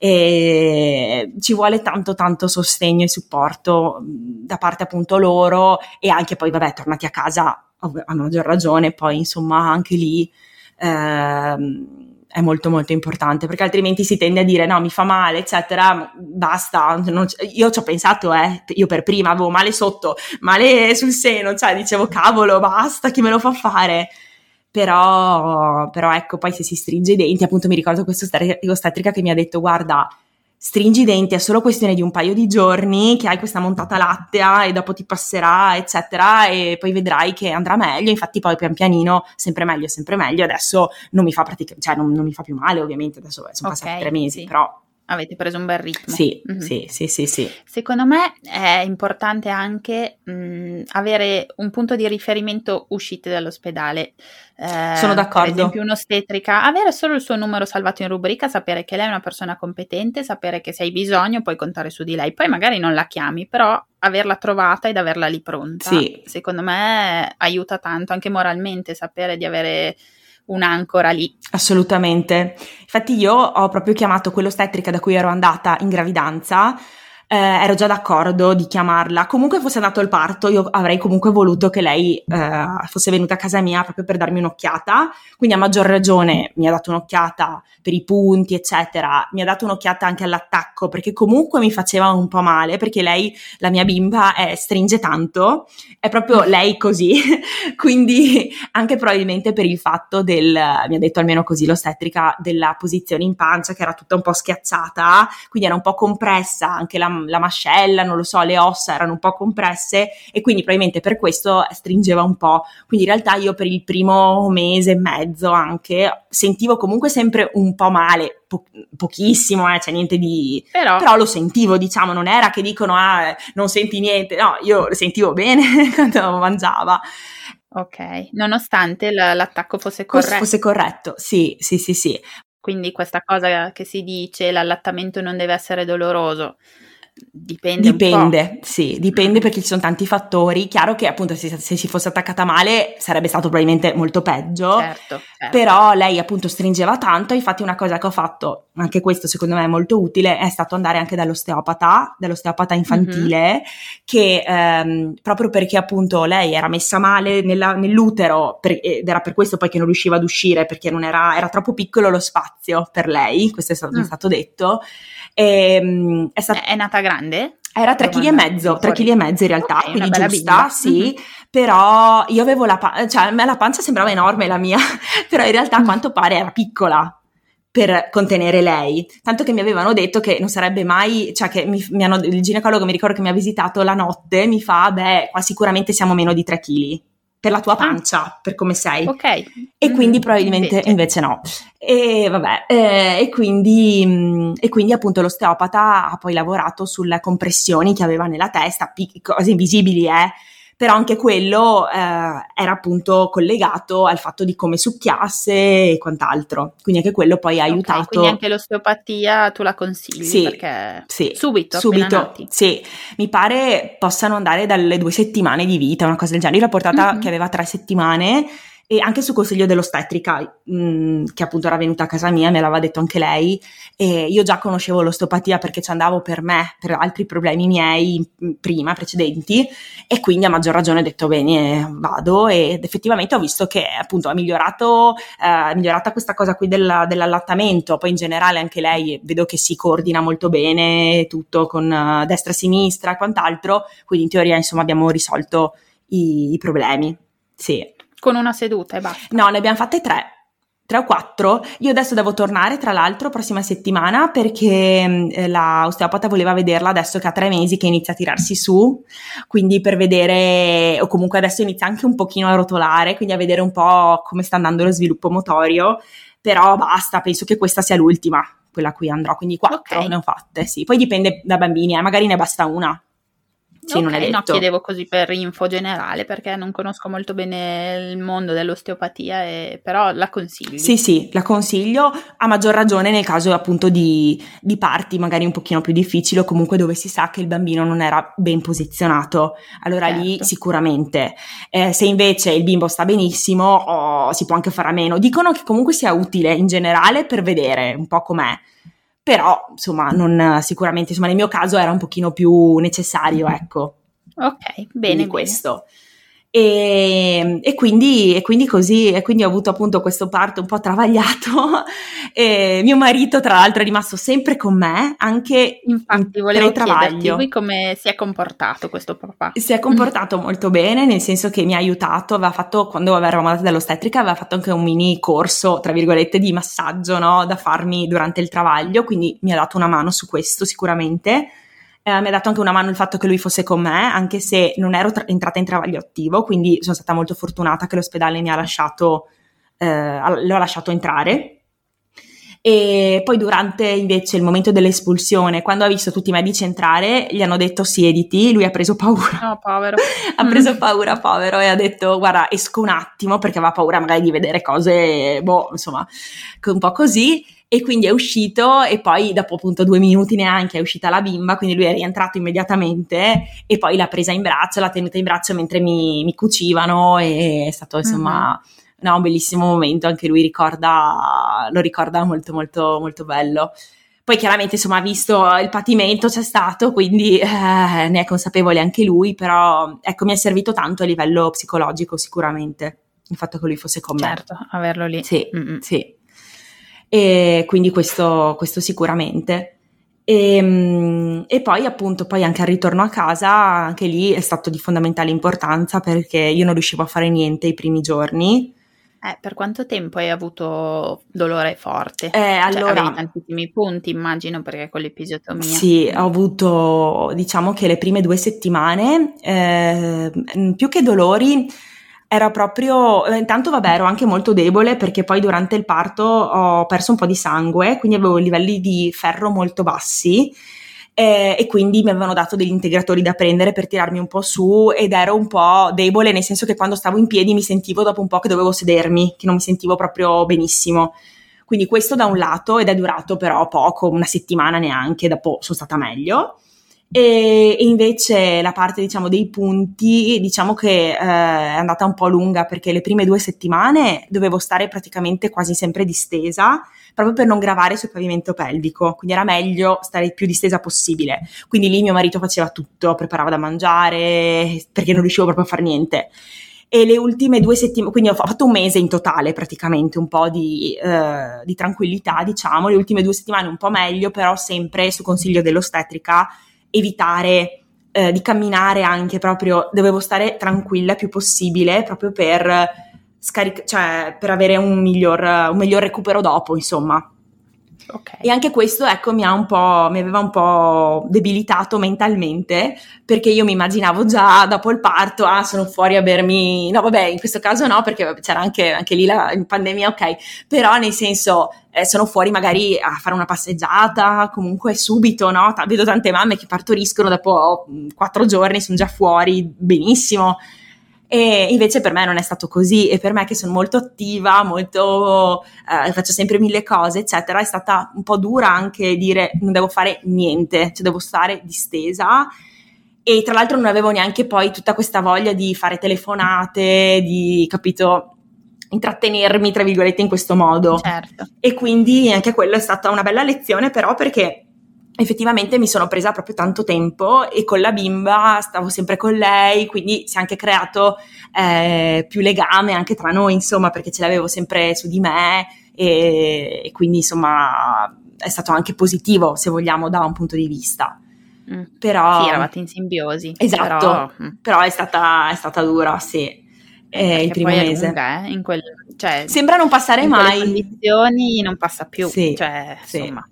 e ci vuole tanto tanto sostegno e supporto da parte appunto loro e anche poi vabbè tornati a casa a maggior ragione poi insomma anche lì ehm, è molto molto importante perché altrimenti si tende a dire no mi fa male eccetera basta io ci ho pensato eh io per prima avevo male sotto male sul seno cioè dicevo cavolo basta chi me lo fa fare però, però ecco, poi se si stringe i denti, appunto mi ricordo questa ostetrica che mi ha detto guarda, stringi i denti, è solo questione di un paio di giorni che hai questa montata lattea e dopo ti passerà, eccetera, e poi vedrai che andrà meglio. Infatti, poi pian pianino, sempre meglio, sempre meglio. Adesso non mi fa praticamente, cioè non, non, mi fa più male, ovviamente. Adesso sono okay, passati tre mesi, sì. però avete preso un bel ritmo. Sì, mm-hmm. sì, sì, sì, sì, Secondo me è importante anche mh, avere un punto di riferimento uscite dall'ospedale. Eh, Sono d'accordo. Per esempio un'ostetrica, avere solo il suo numero salvato in rubrica, sapere che lei è una persona competente, sapere che se hai bisogno puoi contare su di lei. Poi magari non la chiami, però averla trovata ed averla lì pronta, sì. secondo me aiuta tanto, anche moralmente, sapere di avere un'ancora lì. Assolutamente. Infatti io ho proprio chiamato quell'ostetrica da cui ero andata in gravidanza eh, ero già d'accordo di chiamarla. Comunque fosse andato il parto, io avrei comunque voluto che lei eh, fosse venuta a casa mia proprio per darmi un'occhiata. Quindi a maggior ragione mi ha dato un'occhiata per i punti, eccetera. Mi ha dato un'occhiata anche all'attacco perché comunque mi faceva un po' male perché lei, la mia bimba, è, stringe tanto, è proprio lei così. quindi anche probabilmente per il fatto del, mi ha detto almeno così l'ostetrica, della posizione in pancia che era tutta un po' schiacciata, quindi era un po' compressa anche la la mascella, non lo so, le ossa erano un po' compresse e quindi probabilmente per questo stringeva un po'. Quindi in realtà io per il primo mese e mezzo anche sentivo comunque sempre un po' male, po- pochissimo, eh, cioè niente di... Però, però, lo sentivo, diciamo, non era che dicono ah, non senti niente, no, io lo sentivo bene quando mangiava. Ok, nonostante l- l'attacco fosse corretto. Fosse corretto, sì, sì, sì, sì. Quindi questa cosa che si dice, l'allattamento non deve essere doloroso, Dipende. Dipende, sì, dipende perché ci sono tanti fattori. Chiaro che appunto se, se, si fosse attaccata male sarebbe stato probabilmente molto peggio. Certo, certo. Però lei appunto stringeva tanto. Infatti, una cosa che ho fatto, anche questo secondo me è molto utile, è stato andare anche dall'osteopata, dall'osteopata infantile, mm-hmm. che ehm, proprio perché appunto lei era messa male nella, nell'utero per, ed era per questo poi che non riusciva ad uscire perché non era, era troppo piccolo lo spazio per lei. Questo è stato, mm. è stato detto. E, ehm, è, stata, è nata grande? Era 3 kg e mezzo, 3 kg e mezzo in realtà, okay, quindi giusta, bimba. sì, mm-hmm. però io avevo la pancia, cioè a me la pancia sembrava enorme la mia, però in realtà a quanto pare era piccola per contenere lei, tanto che mi avevano detto che non sarebbe mai, cioè che mi, mi hanno, il ginecologo mi ricordo che mi ha visitato la notte, mi fa, beh, qua sicuramente siamo meno di 3 kg per la tua ah. pancia, per come sei. Ok. E quindi mm, probabilmente invece. invece, no. E vabbè, eh, e, quindi, mm, e quindi appunto l'osteopata ha poi lavorato sulle compressioni che aveva nella testa, pic- cose invisibili, eh, però anche quello eh, era appunto collegato al fatto di come succhiasse e quant'altro. Quindi anche quello poi ha okay, aiutato. Quindi anche l'osteopatia tu la consigli? Sì, perché sì, subito, subito. Sì, mi pare possano andare dalle due settimane di vita, una cosa del genere. Io l'ho portata mm-hmm. che aveva tre settimane e anche su consiglio dell'ostetrica mh, mm, che appunto era venuta a casa mia, me l'aveva detto anche lei e io già conoscevo l'osteopatia perché ci andavo per me, per altri problemi miei mm, prima, precedenti e quindi a maggior ragione ho detto bene vado ed effettivamente ho visto che appunto ha migliorato, eh, migliorata questa cosa qui della, dell'allattamento, poi in generale anche lei vedo che si coordina molto bene tutto con uh, destra sinistra e quant'altro, quindi in teoria insomma abbiamo risolto i, i problemi. Sì. Con una seduta e basta? No, ne abbiamo fatte tre. Tre o quattro. Io adesso devo tornare, tra l'altro, prossima settimana perché mm, eh, la osteopata voleva vederla adesso che ha tre mesi che inizia a tirarsi su, quindi per vedere, o comunque adesso inizia anche un pochino a rotolare, quindi a vedere un po' come sta andando lo sviluppo motorio, però basta, penso che questa sia l'ultima, quella a cui andrò, quindi quattro okay. ne ho fatte, sì. Poi dipende da bambini, eh, magari ne basta una. Sì, okay, non è detto. No, chiedevo così per info generale perché non conosco molto bene il mondo dell'osteopatia, e, però la consiglio. Sì, sì, la consiglio a maggior ragione nel caso appunto di, di parti magari un pochino più difficili o comunque dove si sa che il bambino non era ben posizionato. Allora certo. lì sicuramente. Eh, se invece il bimbo sta benissimo oh, si può anche fare a meno. Dicono che comunque sia utile in generale per vedere un po' com'è però insomma non, sicuramente insomma, nel mio caso era un pochino più necessario ecco. Ok bene questo e, e, quindi, e, quindi, così, e quindi ho avuto appunto questo parto un po' travagliato. e mio marito, tra l'altro, è rimasto sempre con me, anche Infatti, volevo travaglio. Lui come si è comportato questo papà? Si è comportato molto bene, nel senso che mi ha aiutato, aveva fatto, quando eravamo andati dall'ostetrica, aveva fatto anche un mini corso, tra virgolette, di massaggio, no? Da farmi durante il travaglio, quindi mi ha dato una mano su questo sicuramente eh, mi ha dato anche una mano il fatto che lui fosse con me, anche se non ero tra- entrata in travaglio attivo, quindi sono stata molto fortunata che l'ospedale mi ha lasciato, eh, l'ho lasciato entrare. E poi durante invece il momento dell'espulsione, quando ha visto tutti i medici entrare, gli hanno detto siediti, lui ha preso paura. No, povero. ha preso paura, povero, e ha detto guarda esco un attimo perché aveva paura magari di vedere cose, boh, insomma, un po' così e quindi è uscito e poi dopo appunto due minuti neanche è uscita la bimba, quindi lui è rientrato immediatamente e poi l'ha presa in braccio, l'ha tenuta in braccio mentre mi, mi cucivano e è stato insomma... Uh-huh. No, un bellissimo momento, anche lui ricorda, lo ricorda molto molto molto bello. Poi chiaramente insomma visto il patimento c'è stato, quindi eh, ne è consapevole anche lui, però ecco mi è servito tanto a livello psicologico sicuramente il fatto che lui fosse con certo, me. Certo, averlo lì. Sì, Mm-mm. sì. E quindi questo, questo sicuramente. E, ehm, e, poi appunto poi anche al ritorno a casa anche lì è stato di fondamentale importanza perché io non riuscivo a fare niente i primi giorni eh, per quanto tempo hai avuto dolore forte? Eh, cioè, allora, avevi tantissimi punti, immagino, perché con l'episiotomia. Sì, ho avuto, diciamo che le prime due settimane, eh, più che dolori, era proprio, eh, intanto vabbè ero anche molto debole perché poi durante il parto ho perso un po' di sangue, quindi avevo livelli di ferro molto bassi eh, e quindi mi avevano dato degli integratori da prendere per tirarmi un po' su ed ero un po' debole nel senso che quando stavo in piedi mi sentivo dopo un po' che dovevo sedermi, che non mi sentivo proprio benissimo. Quindi questo da un lato ed è durato però poco, una settimana neanche, dopo sono stata meglio. E, invece la parte diciamo dei punti diciamo che eh, è andata un po' lunga perché le prime due settimane dovevo stare praticamente quasi sempre distesa proprio per non gravare sul pavimento pelvico. Quindi era meglio stare il più distesa possibile. Quindi lì mio marito faceva tutto preparava da mangiare perché non riuscivo proprio a fare niente. E le ultime due settimane, quindi ho fatto un mese in totale praticamente, un po' di, eh, di tranquillità diciamo, le ultime due settimane un po' meglio, però sempre su consiglio dell'ostetrica evitare eh, di camminare anche proprio, dovevo stare tranquilla il più possibile proprio per, scaric- cioè, per avere un miglior, un miglior recupero dopo, insomma. Okay. E anche questo, ecco, mi, mi aveva un po' debilitato mentalmente, perché io mi immaginavo già dopo il parto, ah, sono fuori a bermi, no, vabbè, in questo caso no, perché c'era anche, anche lì la pandemia, ok, però nel senso, eh, sono fuori magari a fare una passeggiata, comunque subito, no? T- vedo tante mamme che partoriscono dopo quattro giorni, sono già fuori, benissimo. E invece per me non è stato così e per me che sono molto attiva, molto eh, faccio sempre mille cose, eccetera, è stata un po' dura anche dire non devo fare niente, cioè devo stare distesa e tra l'altro non avevo neanche poi tutta questa voglia di fare telefonate, di capito intrattenermi tra virgolette in questo modo. Certo. E quindi anche quello è stata una bella lezione però perché effettivamente mi sono presa proprio tanto tempo e con la bimba stavo sempre con lei, quindi si è anche creato eh, più legame anche tra noi, insomma, perché ce l'avevo sempre su di me e, e, quindi insomma è stato anche positivo, se vogliamo, da un punto di vista. Mm. Però, sì, eravate in simbiosi. Esatto, però, mm. però è, stata, è, stata, dura, sì. Eh, il primo mese. Lunga, eh? quel, cioè, Sembra non passare in mai. In condizioni non passa più. Sì, cioè, sì. insomma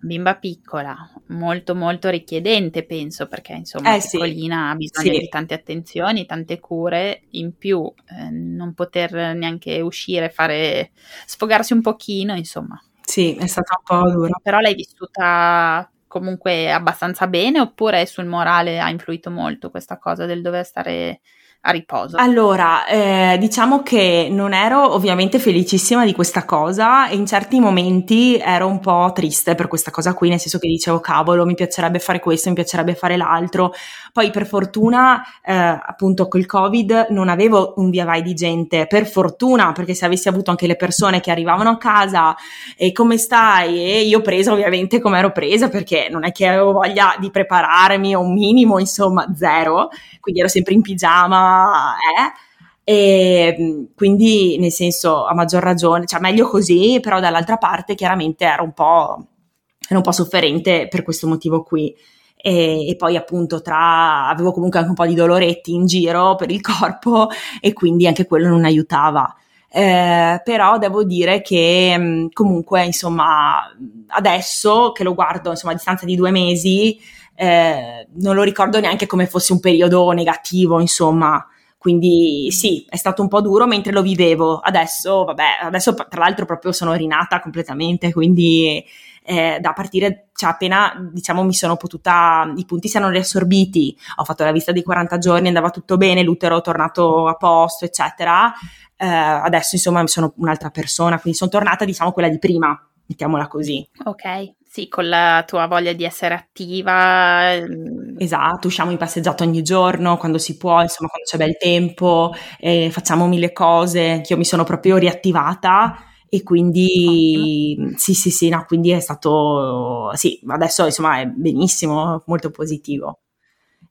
bimba piccola, molto molto richiedente penso perché insomma eh, piccolina sì. ha bisogno sì. di tante attenzioni, tante cure, in più eh, non poter neanche uscire, fare sfogarsi un pochino, insomma. Sì, è stata un po' dura. Però l'hai vissuta comunque abbastanza bene oppure sul morale ha influito molto questa cosa del dover stare a riposo? Allora, eh, diciamo che non ero ovviamente felicissima di questa cosa e in certi momenti ero un po' triste per questa cosa qui, nel senso che dicevo cavolo, mi piacerebbe fare questo, mi piacerebbe fare l'altro. Poi per fortuna, eh, appunto col Covid non avevo un via vai di gente, per fortuna, perché se avessi avuto anche le persone che arrivavano a casa e come stai? E io presa ovviamente come ero presa perché non è che avevo voglia di prepararmi o un minimo, insomma, zero, quindi ero sempre in pigiama è. E quindi, nel senso, a maggior ragione, cioè meglio così, però dall'altra parte chiaramente ero un po', ero un po sofferente per questo motivo qui. E, e, poi appunto tra avevo comunque anche un po' di doloretti in giro per il corpo e quindi anche quello non aiutava. Eh, però devo dire che comunque insomma adesso che lo guardo insomma a distanza di due mesi eh, non lo ricordo neanche come fosse un periodo negativo, insomma. Quindi sì, è stato un po' duro mentre lo vivevo. Adesso, vabbè, adesso tra l'altro proprio sono rinata completamente, quindi eh, da partire, cioè appena diciamo mi sono potuta, i punti si erano riassorbiti, ho fatto la vista dei 40 giorni, andava tutto bene, l'utero è tornato a posto, eccetera. Eh, adesso insomma sono un'altra persona, quindi sono tornata diciamo quella di prima, mettiamola così. Ok, sì, con la tua voglia di essere attiva. Ehm, esatto, usciamo in passeggiata ogni giorno quando si può, insomma, quando c'è bel tempo, eh, facciamo mille cose. Io mi sono proprio riattivata e quindi Ottimo. sì sì sì no quindi è stato sì adesso insomma è benissimo molto positivo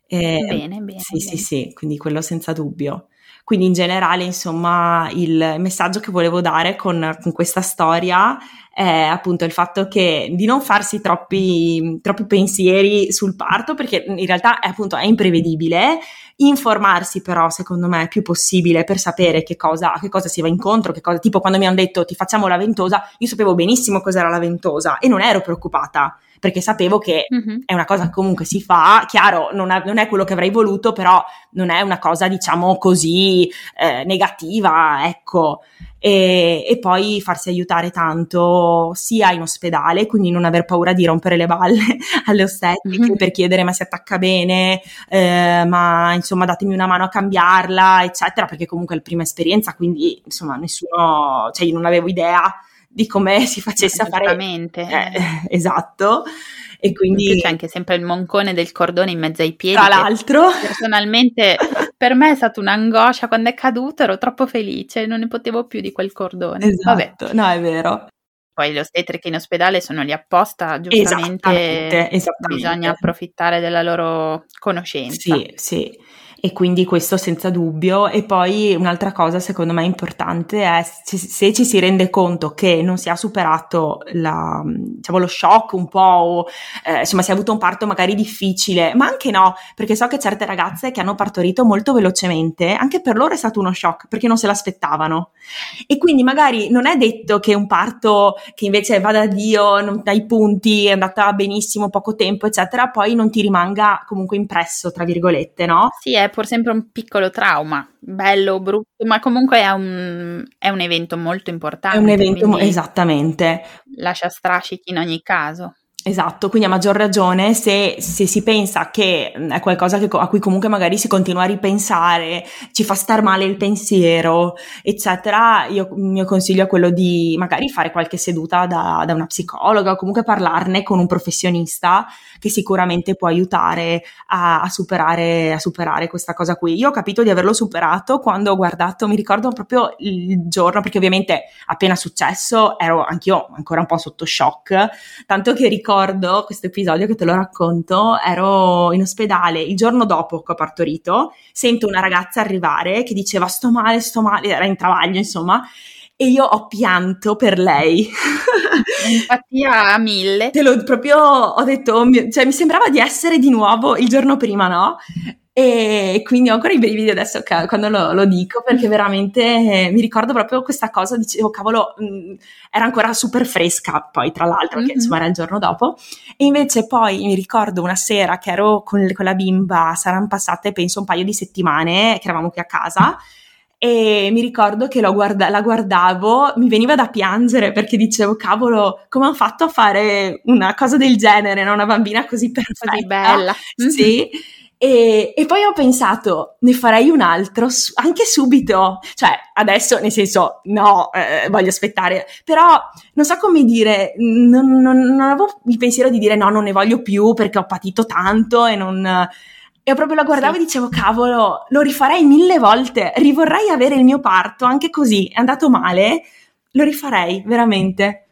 eh, bene bene sì bene. sì sì quindi quello senza dubbio quindi in generale, insomma, il messaggio che volevo dare con, con questa storia è appunto il fatto che di non farsi troppi, troppi pensieri sul parto, perché in realtà è appunto è imprevedibile, informarsi però secondo me è più possibile per sapere che cosa, che cosa si va incontro, che cosa, tipo quando mi hanno detto ti facciamo la ventosa, io sapevo benissimo cos'era la ventosa e non ero preoccupata perché sapevo che mm-hmm. è una cosa che comunque si fa, chiaro, non è, non è, quello che avrei voluto, però non è una cosa, diciamo così, eh, negativa, ecco. E, e, poi farsi aiutare tanto sia in ospedale, quindi non aver paura di rompere le balle alle ostetriche mm-hmm. per chiedere ma si attacca bene, eh, ma insomma datemi una mano a cambiarla, eccetera, perché comunque è la prima esperienza, quindi insomma nessuno, cioè io non avevo idea di come si facesse a fare. Eh, esatto. E quindi c'è anche sempre il moncone del cordone in mezzo ai piedi. Tra l'altro, personalmente per me è stata un'angoscia quando è caduto, ero troppo felice, non ne potevo più di quel cordone. Esatto, Vabbè. no, è vero. Poi le ostetriche in ospedale sono lì apposta, giustamente esattamente, esattamente. bisogna approfittare della loro conoscenza. Sì, sì e quindi questo senza dubbio. E poi un'altra cosa secondo me importante è se ci si rende conto che non si ha superato la, diciamo, lo shock un po', o eh, insomma si è avuto un parto magari difficile, ma anche no, perché so che certe ragazze che hanno partorito molto velocemente, anche per loro è stato uno shock perché non se l'aspettavano. E quindi magari non è detto che un parto che invece va da Dio, non dai punti, è andata benissimo, poco tempo, eccetera, poi non ti rimanga comunque impresso, tra virgolette, no? Sì, è pur sempre un piccolo trauma, bello o brutto, ma comunque è un, è un, evento molto importante. È un evento, esattamente. Lascia strascichi in ogni caso. Esatto, quindi a maggior ragione se, se si pensa che è qualcosa che, a cui comunque magari si continua a ripensare, ci fa star male il pensiero, eccetera, io, il mio consiglio è quello di magari fare qualche seduta da, da una psicologa o comunque parlarne con un professionista che sicuramente può aiutare a, a, superare, a superare questa cosa qui. Io ho capito di averlo superato quando ho guardato, mi ricordo proprio il giorno, perché ovviamente appena successo ero anch'io ancora un po' sotto shock, tanto che ricordo questo episodio che te lo racconto, ero in ospedale il giorno dopo che ho partorito, sento una ragazza arrivare che diceva sto male, sto male, era in travaglio insomma, e io ho pianto per lei. Empatia a mille. Te l'ho proprio, ho detto, cioè mi sembrava di essere di nuovo il giorno prima, no? E quindi ho ancora i brividi adesso quando lo, lo dico perché veramente eh, mi ricordo proprio questa cosa, dicevo cavolo, mh, mm, era ancora super fresca poi tra l'altro, mm-hmm. che insomma era il giorno dopo, e invece poi mi ricordo una sera che ero con, con la bimba, saranno passate penso un paio di settimane che eravamo qui a casa, e mi ricordo che guarda- la guardavo, mi veniva da piangere perché dicevo, cavolo, come ho fatto a fare una cosa del genere, no? una bambina così perfetta. Così bella. Sì. E, e, poi ho pensato, ne farei un altro su, anche subito, cioè adesso nel senso no, eh, voglio aspettare, però non so come dire, non, non, non, avevo il pensiero di dire no, non ne voglio più perché ho patito tanto e non... E proprio la guardavo sì. e dicevo, cavolo, lo rifarei mille volte, rivorrei avere il mio parto, anche così, è andato male, lo rifarei, veramente.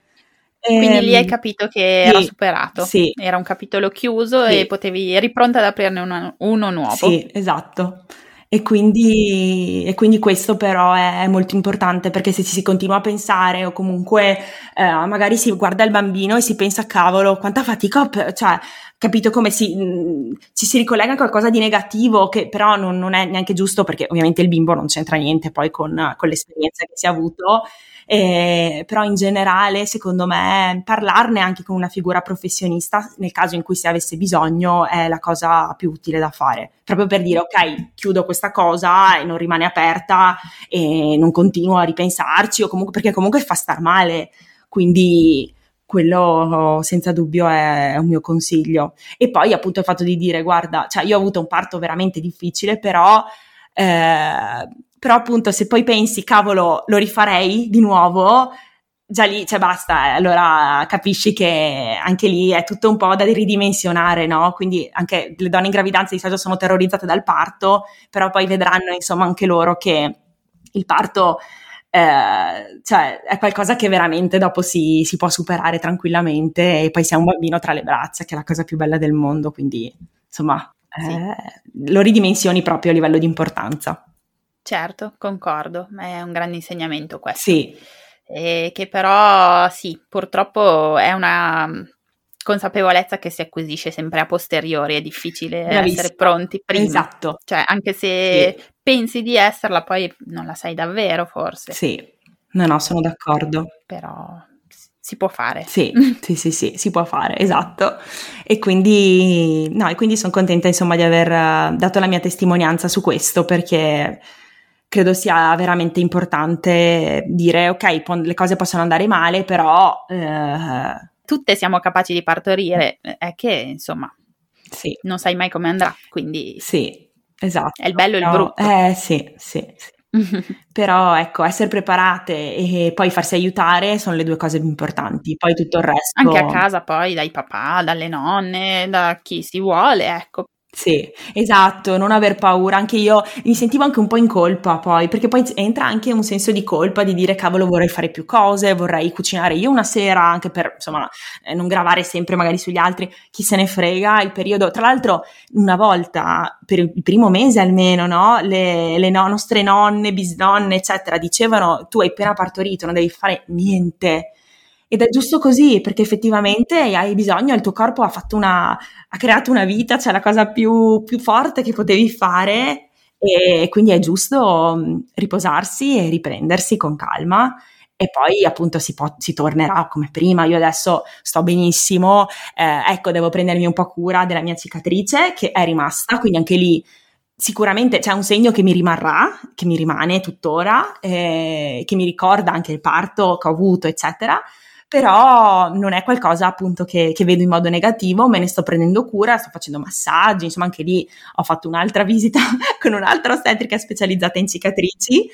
Quindi lì hai ehm, capito che sì, era superato. Sì. Era un capitolo chiuso sì. e potevi, eri pronta ad aprirne uno, uno nuovo. Sì, esatto. E quindi, e quindi, questo però è molto importante perché se ci si continua a pensare o comunque eh, magari si guarda il bambino e si pensa cavolo quanta fatica, cioè capito come si, mh, ci si ricollega a qualcosa di negativo che però non, non, è neanche giusto perché ovviamente il bimbo non c'entra niente poi con, con l'esperienza che si è avuto eh, però in generale secondo me parlarne anche con una figura professionista nel caso in cui si avesse bisogno è la cosa più utile da fare, proprio per dire ok chiudo questa cosa e non rimane aperta e non continuo a ripensarci o comunque perché comunque fa star male, quindi quello senza dubbio è un mio consiglio. E poi appunto il fatto di dire guarda, cioè io ho avuto un parto veramente difficile, però eh, però appunto se poi pensi, cavolo, lo rifarei di nuovo, già lì, cioè basta, eh, allora capisci che anche lì è tutto un po' da ridimensionare, no? Quindi anche le donne in gravidanza di solito sono terrorizzate dal parto, però poi vedranno insomma anche loro che il parto eh, cioè è qualcosa che veramente dopo si, si, può superare tranquillamente e poi sei un bambino tra le braccia, che è la cosa più bella del mondo, quindi insomma sì. eh, lo ridimensioni proprio a livello di importanza. Certo, concordo, è un grande insegnamento questo. Sì. E che però sì, purtroppo è una consapevolezza che si acquisisce sempre a posteriori, è difficile Bravissima. essere pronti prima. Esatto. Cioè, anche se sì. pensi di esserla, poi non la sai davvero, forse. Sì, no, no, sono d'accordo. Però si può fare. Sì, sì, sì, sì, si può fare, esatto. E quindi, no, e quindi sono contenta, insomma, di aver eh, dato la mia testimonianza su questo, perché credo sia veramente importante dire, ok, le cose possono andare male, però... Eh, tutte siamo capaci di partorire, è che insomma sì. non sai mai come andrà, quindi sì, esatto. È il bello e il brutto. Eh sì, sì, sì. Però ecco, essere preparate e poi farsi aiutare sono le due cose più importanti, poi tutto il resto. Anche a casa poi dai papà, dalle nonne, da chi si vuole, ecco, sì, esatto, non aver paura, anche io mi sentivo anche un po' in colpa poi, perché poi entra anche un senso di colpa di dire cavolo vorrei fare più cose, vorrei cucinare io una sera anche per insomma eh, non gravare sempre magari sugli altri, chi se ne frega, il periodo, tra l'altro una volta per il primo mese almeno, no, le, le no, nostre nonne, bisnonne eccetera dicevano tu hai appena partorito, non devi fare niente, ed è giusto così, perché effettivamente hai bisogno, il tuo corpo ha, una, ha creato una vita, cioè la cosa più, più forte che potevi fare e quindi è giusto mm, riposarsi e riprendersi con calma e poi appunto si, può, si, tornerà come prima. Io adesso sto benissimo, eh, ecco, devo prendermi un po' cura della mia cicatrice che è rimasta, quindi anche lì sicuramente c'è un segno che mi rimarrà, che mi rimane tuttora, eh, che mi ricorda anche il parto che ho avuto, eccetera però non è qualcosa appunto che, che, vedo in modo negativo, me ne sto prendendo cura, sto facendo massaggi, insomma anche lì ho fatto un'altra visita con un'altra ostetrica specializzata in cicatrici,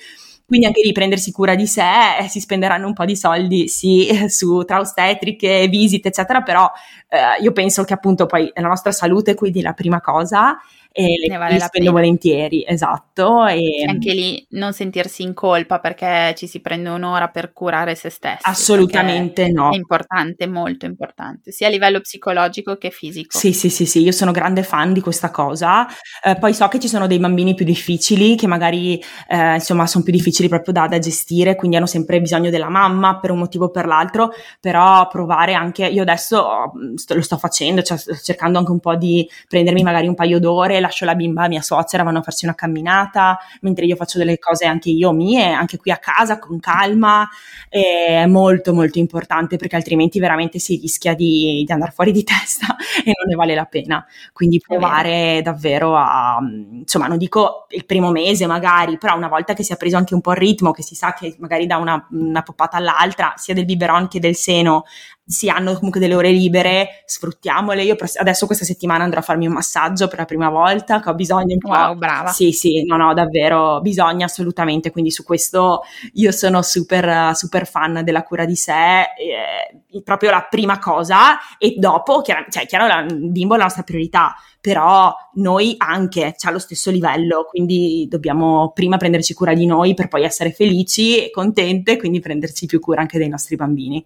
quindi anche lì prendersi cura di sé, eh, si spenderanno un po' di soldi, sì, su, tra ostetriche, visite, eccetera, però eh, io penso che appunto poi la nostra salute, quindi la prima cosa, e ne vale li spendo volentieri, esatto. E anche lì non sentirsi in colpa perché ci si prende un'ora per curare se stessi. Assolutamente no. È importante, molto importante, sia a livello psicologico che fisico. Sì, sì, sì, sì, io sono grande fan di questa cosa. Eh, poi so che ci sono dei bambini più difficili che magari eh, insomma sono più difficili proprio da, da gestire, quindi hanno sempre bisogno della mamma per un motivo o per l'altro, però provare anche, io adesso lo sto facendo, cioè sto cercando anche un po' di prendermi magari un paio d'ore lascio la bimba a mia suocera, vanno a farsi una camminata, mentre io faccio delle cose anche io mie, anche qui a casa con calma, è molto molto importante perché altrimenti veramente si rischia di, di andare fuori di testa e non ne vale la pena. Quindi provare davvero a, insomma, non dico il primo mese magari, però una volta che si è preso anche un po' il ritmo, che si sa che magari da una, una poppata all'altra, sia del biberon che del seno, si hanno comunque delle ore libere, sfruttiamole. Io adesso questa settimana andrò a farmi un massaggio per la prima volta, che ho bisogno un po'. Wow, brava. Sì, sì, no, no, davvero, bisogna assolutamente. Quindi su questo io sono super, super fan della cura di sé, eh, proprio la prima cosa. E dopo, chiaro, cioè, chiaro, il bimbo è la nostra priorità, però noi anche, c'è lo stesso livello, quindi dobbiamo prima prenderci cura di noi per poi essere felici e contente, quindi prenderci più cura anche dei nostri bambini.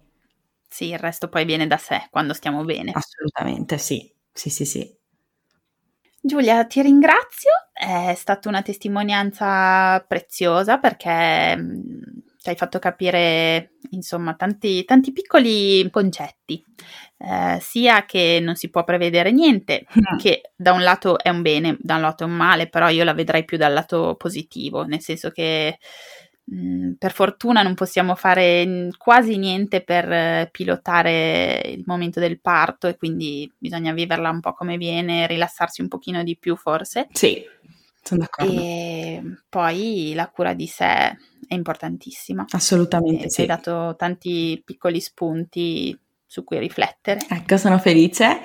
Sì, il resto poi viene da sé quando stiamo bene. Assolutamente, sì. Sì, sì, sì. Giulia, ti ringrazio, è stata una testimonianza preziosa perché mm, ci hai fatto capire, insomma, tanti, tanti piccoli concetti, eh, sia che non si può prevedere niente, mm. che da un lato è un bene, da un lato è un male, però io la vedrei più dal lato positivo, nel senso che Mm, per fortuna non possiamo fare quasi niente per eh, pilotare il momento del parto e quindi bisogna viverla un po' come viene, rilassarsi un pochino di più forse. Sì, sono d'accordo. E poi la cura di sé è importantissima. Assolutamente. E sì. Hai dato tanti piccoli spunti su cui riflettere. Ecco, sono felice.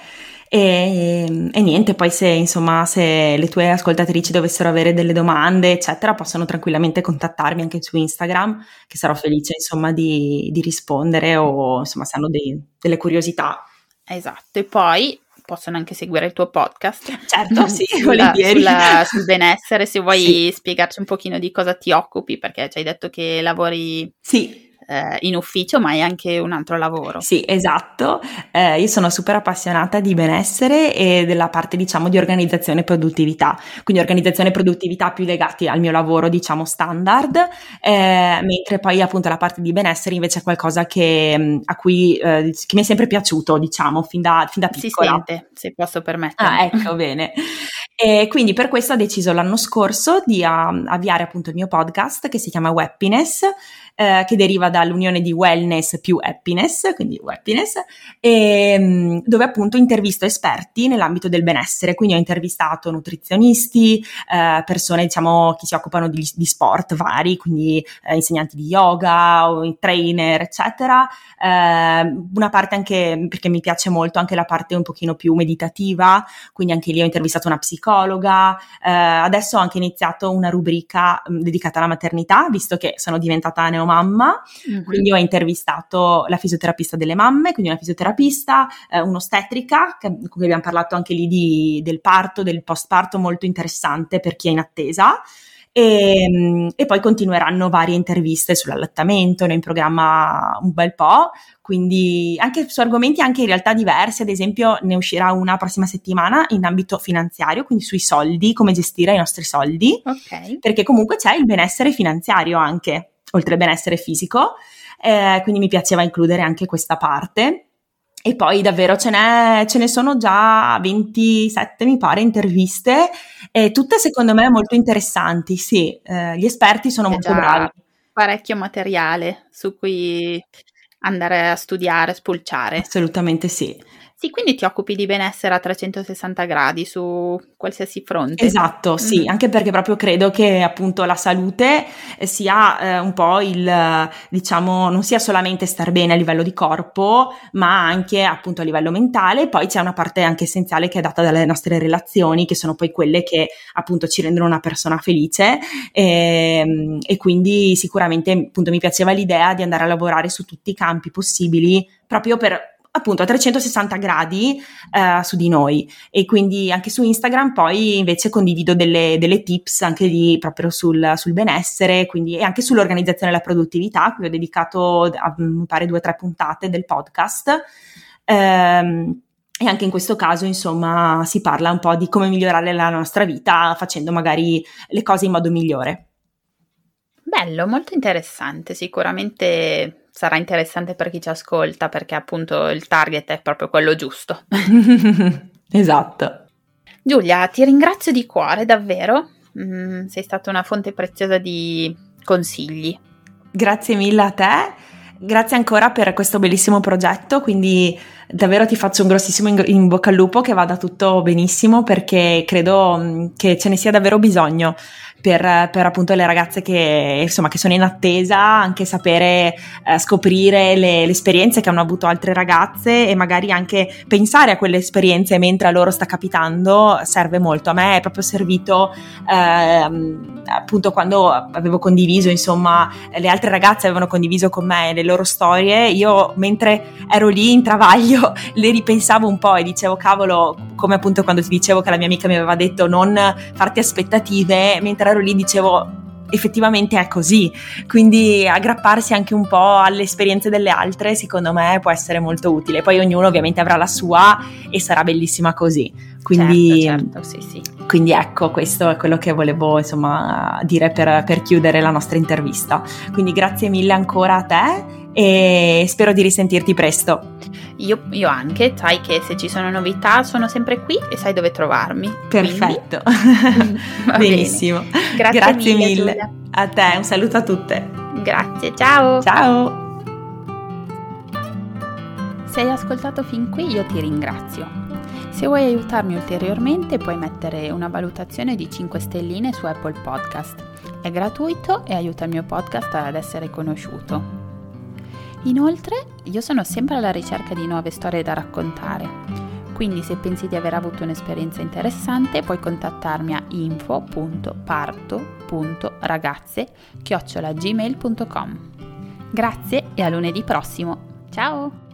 E, e, niente, poi se insomma se le tue ascoltatrici dovessero avere delle domande, eccetera, possono tranquillamente contattarmi anche su Instagram, che sarò felice insomma di, di rispondere o insomma se hanno dei, delle curiosità. Esatto, e poi possono anche seguire il tuo podcast. Certo, sì, sulla, sulla, sul benessere, se vuoi sì. spiegarci un pochino di cosa ti occupi, perché ci hai detto che lavori... Sì, eh, in ufficio, ma è anche un altro lavoro. Sì, esatto. Eh, io sono super appassionata di benessere e della parte, diciamo, di organizzazione e produttività. Quindi organizzazione e produttività più legati al mio lavoro, diciamo, standard, eh, mentre poi appunto la parte di benessere invece è qualcosa che, mm, a cui, eh, che mi è sempre piaciuto, diciamo, fin da, fin da piccola. Si sente, se posso permettere. Ah, ecco, bene. E quindi per questo ho deciso l'anno scorso di uh, avviare appunto il mio podcast che si chiama Happiness eh, che deriva dall'unione di wellness più happiness, quindi happiness, e, ehm, dove appunto intervisto esperti nell'ambito del benessere, quindi ho intervistato nutrizionisti, eh, persone diciamo che si occupano di, di sport vari, quindi eh, insegnanti di yoga o trainer, eccetera, ehm, una parte anche perché mi piace molto anche la parte un pochino più meditativa, quindi anche lì ho intervistato una psicologa, eh, adesso ho anche iniziato una rubrica mh, dedicata alla maternità, visto che sono diventata neomaterna mamma, mm-hmm. quindi ho intervistato la fisioterapista delle mamme, quindi una fisioterapista, eh, un'ostetrica, che, con cui abbiamo parlato anche lì di, del parto, del post parto molto interessante per chi è in attesa. E, ehm, e, poi continueranno varie interviste sull'allattamento, noi in programma un bel po', quindi anche su argomenti anche in realtà diversi, ad esempio ne uscirà una prossima settimana in ambito finanziario, quindi sui soldi, come gestire i nostri soldi, okay. perché comunque c'è il benessere finanziario anche oltre al benessere fisico, eh, quindi mi piaceva includere anche questa parte. E poi davvero ce, ce ne sono già 27, mi pare, interviste, e tutte secondo me molto interessanti, sì, eh, gli esperti sono C'è molto bravi. Parecchio materiale su cui andare a studiare, spulciare. Assolutamente sì. Sì, quindi ti occupi di benessere a 360 gradi su qualsiasi fronte. Esatto, sì, mm. anche perché proprio credo che appunto la salute sia eh, un po' il, diciamo, non sia solamente star bene a livello di corpo, ma anche appunto a livello mentale. Poi c'è una parte anche essenziale che è data dalle nostre relazioni, che sono poi quelle che appunto ci rendono una persona felice. E, ehm, e quindi sicuramente appunto mi piaceva l'idea di andare a lavorare su tutti i campi possibili proprio per appunto a 360 gradi uh, su di noi e quindi anche su Instagram poi invece condivido delle, delle tips anche lì proprio sul, sul, benessere quindi, e anche sull'organizzazione della produttività cui ho dedicato a, mi pare due o tre puntate del podcast um, e anche in questo caso, insomma, si parla un po' di come migliorare la nostra vita facendo magari le cose in modo migliore. Bello, molto interessante, sicuramente sarà interessante per chi ci ascolta perché appunto il target è proprio quello giusto. esatto. Giulia, ti ringrazio di cuore, davvero. Mm, sei stata una fonte preziosa di consigli. Grazie mille a te, grazie ancora per questo bellissimo progetto, quindi davvero ti faccio un grossissimo in, in bocca al lupo che vada tutto benissimo perché credo mm, che ce ne sia davvero bisogno per, per, appunto le ragazze che, insomma, che sono in attesa, anche sapere eh, scoprire le, le, esperienze che hanno avuto altre ragazze e magari anche pensare a quelle esperienze mentre a loro sta capitando serve molto. A me è proprio servito eh, appunto quando avevo condiviso, insomma, le altre ragazze avevano condiviso con me le loro storie, io mentre ero lì in travaglio le ripensavo un po' e dicevo cavolo, come appunto quando ti dicevo che la mia amica mi aveva detto non farti aspettative, mentre ero lì dicevo effettivamente è così, quindi aggrapparsi anche un po' alle esperienze delle altre secondo me può essere molto utile, poi ognuno ovviamente avrà la sua e sarà bellissima così, quindi, certo, certo, sì, sì. quindi ecco questo è quello che volevo insomma dire per, per chiudere la nostra intervista, quindi grazie mille ancora a te e spero di risentirti presto. Io, io, anche, sai che se ci sono novità sono sempre qui e sai dove trovarmi. Perfetto, benissimo. Grazie, Grazie mille. mille. A te, un saluto a tutte. Grazie, ciao. Ciao. Se hai ascoltato fin qui io ti ringrazio. Se vuoi aiutarmi ulteriormente puoi mettere una valutazione di 5 stelline su Apple Podcast. È gratuito e aiuta il mio podcast ad essere conosciuto. Inoltre, io sono sempre alla ricerca di nuove storie da raccontare. Quindi se pensi di aver avuto un'esperienza interessante puoi contattarmi a info.parto.ragazze.gmail.com Grazie e a lunedì prossimo. Ciao!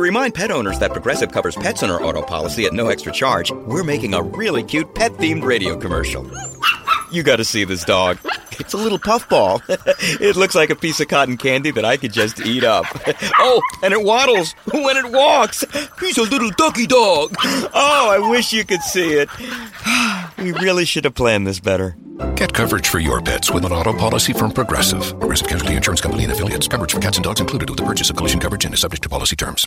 To remind pet owners that Progressive covers pets on our auto policy at no extra charge, we're making a really cute pet themed radio commercial. You gotta see this dog. It's a little puffball. it looks like a piece of cotton candy that I could just eat up. Oh, and it waddles when it walks. He's a little ducky dog. Oh, I wish you could see it. We really should have planned this better. Get coverage for your pets with an auto policy from Progressive. Progressive Casualty Insurance Company and affiliates. Coverage for cats and dogs included with the purchase of collision coverage and is subject to policy terms.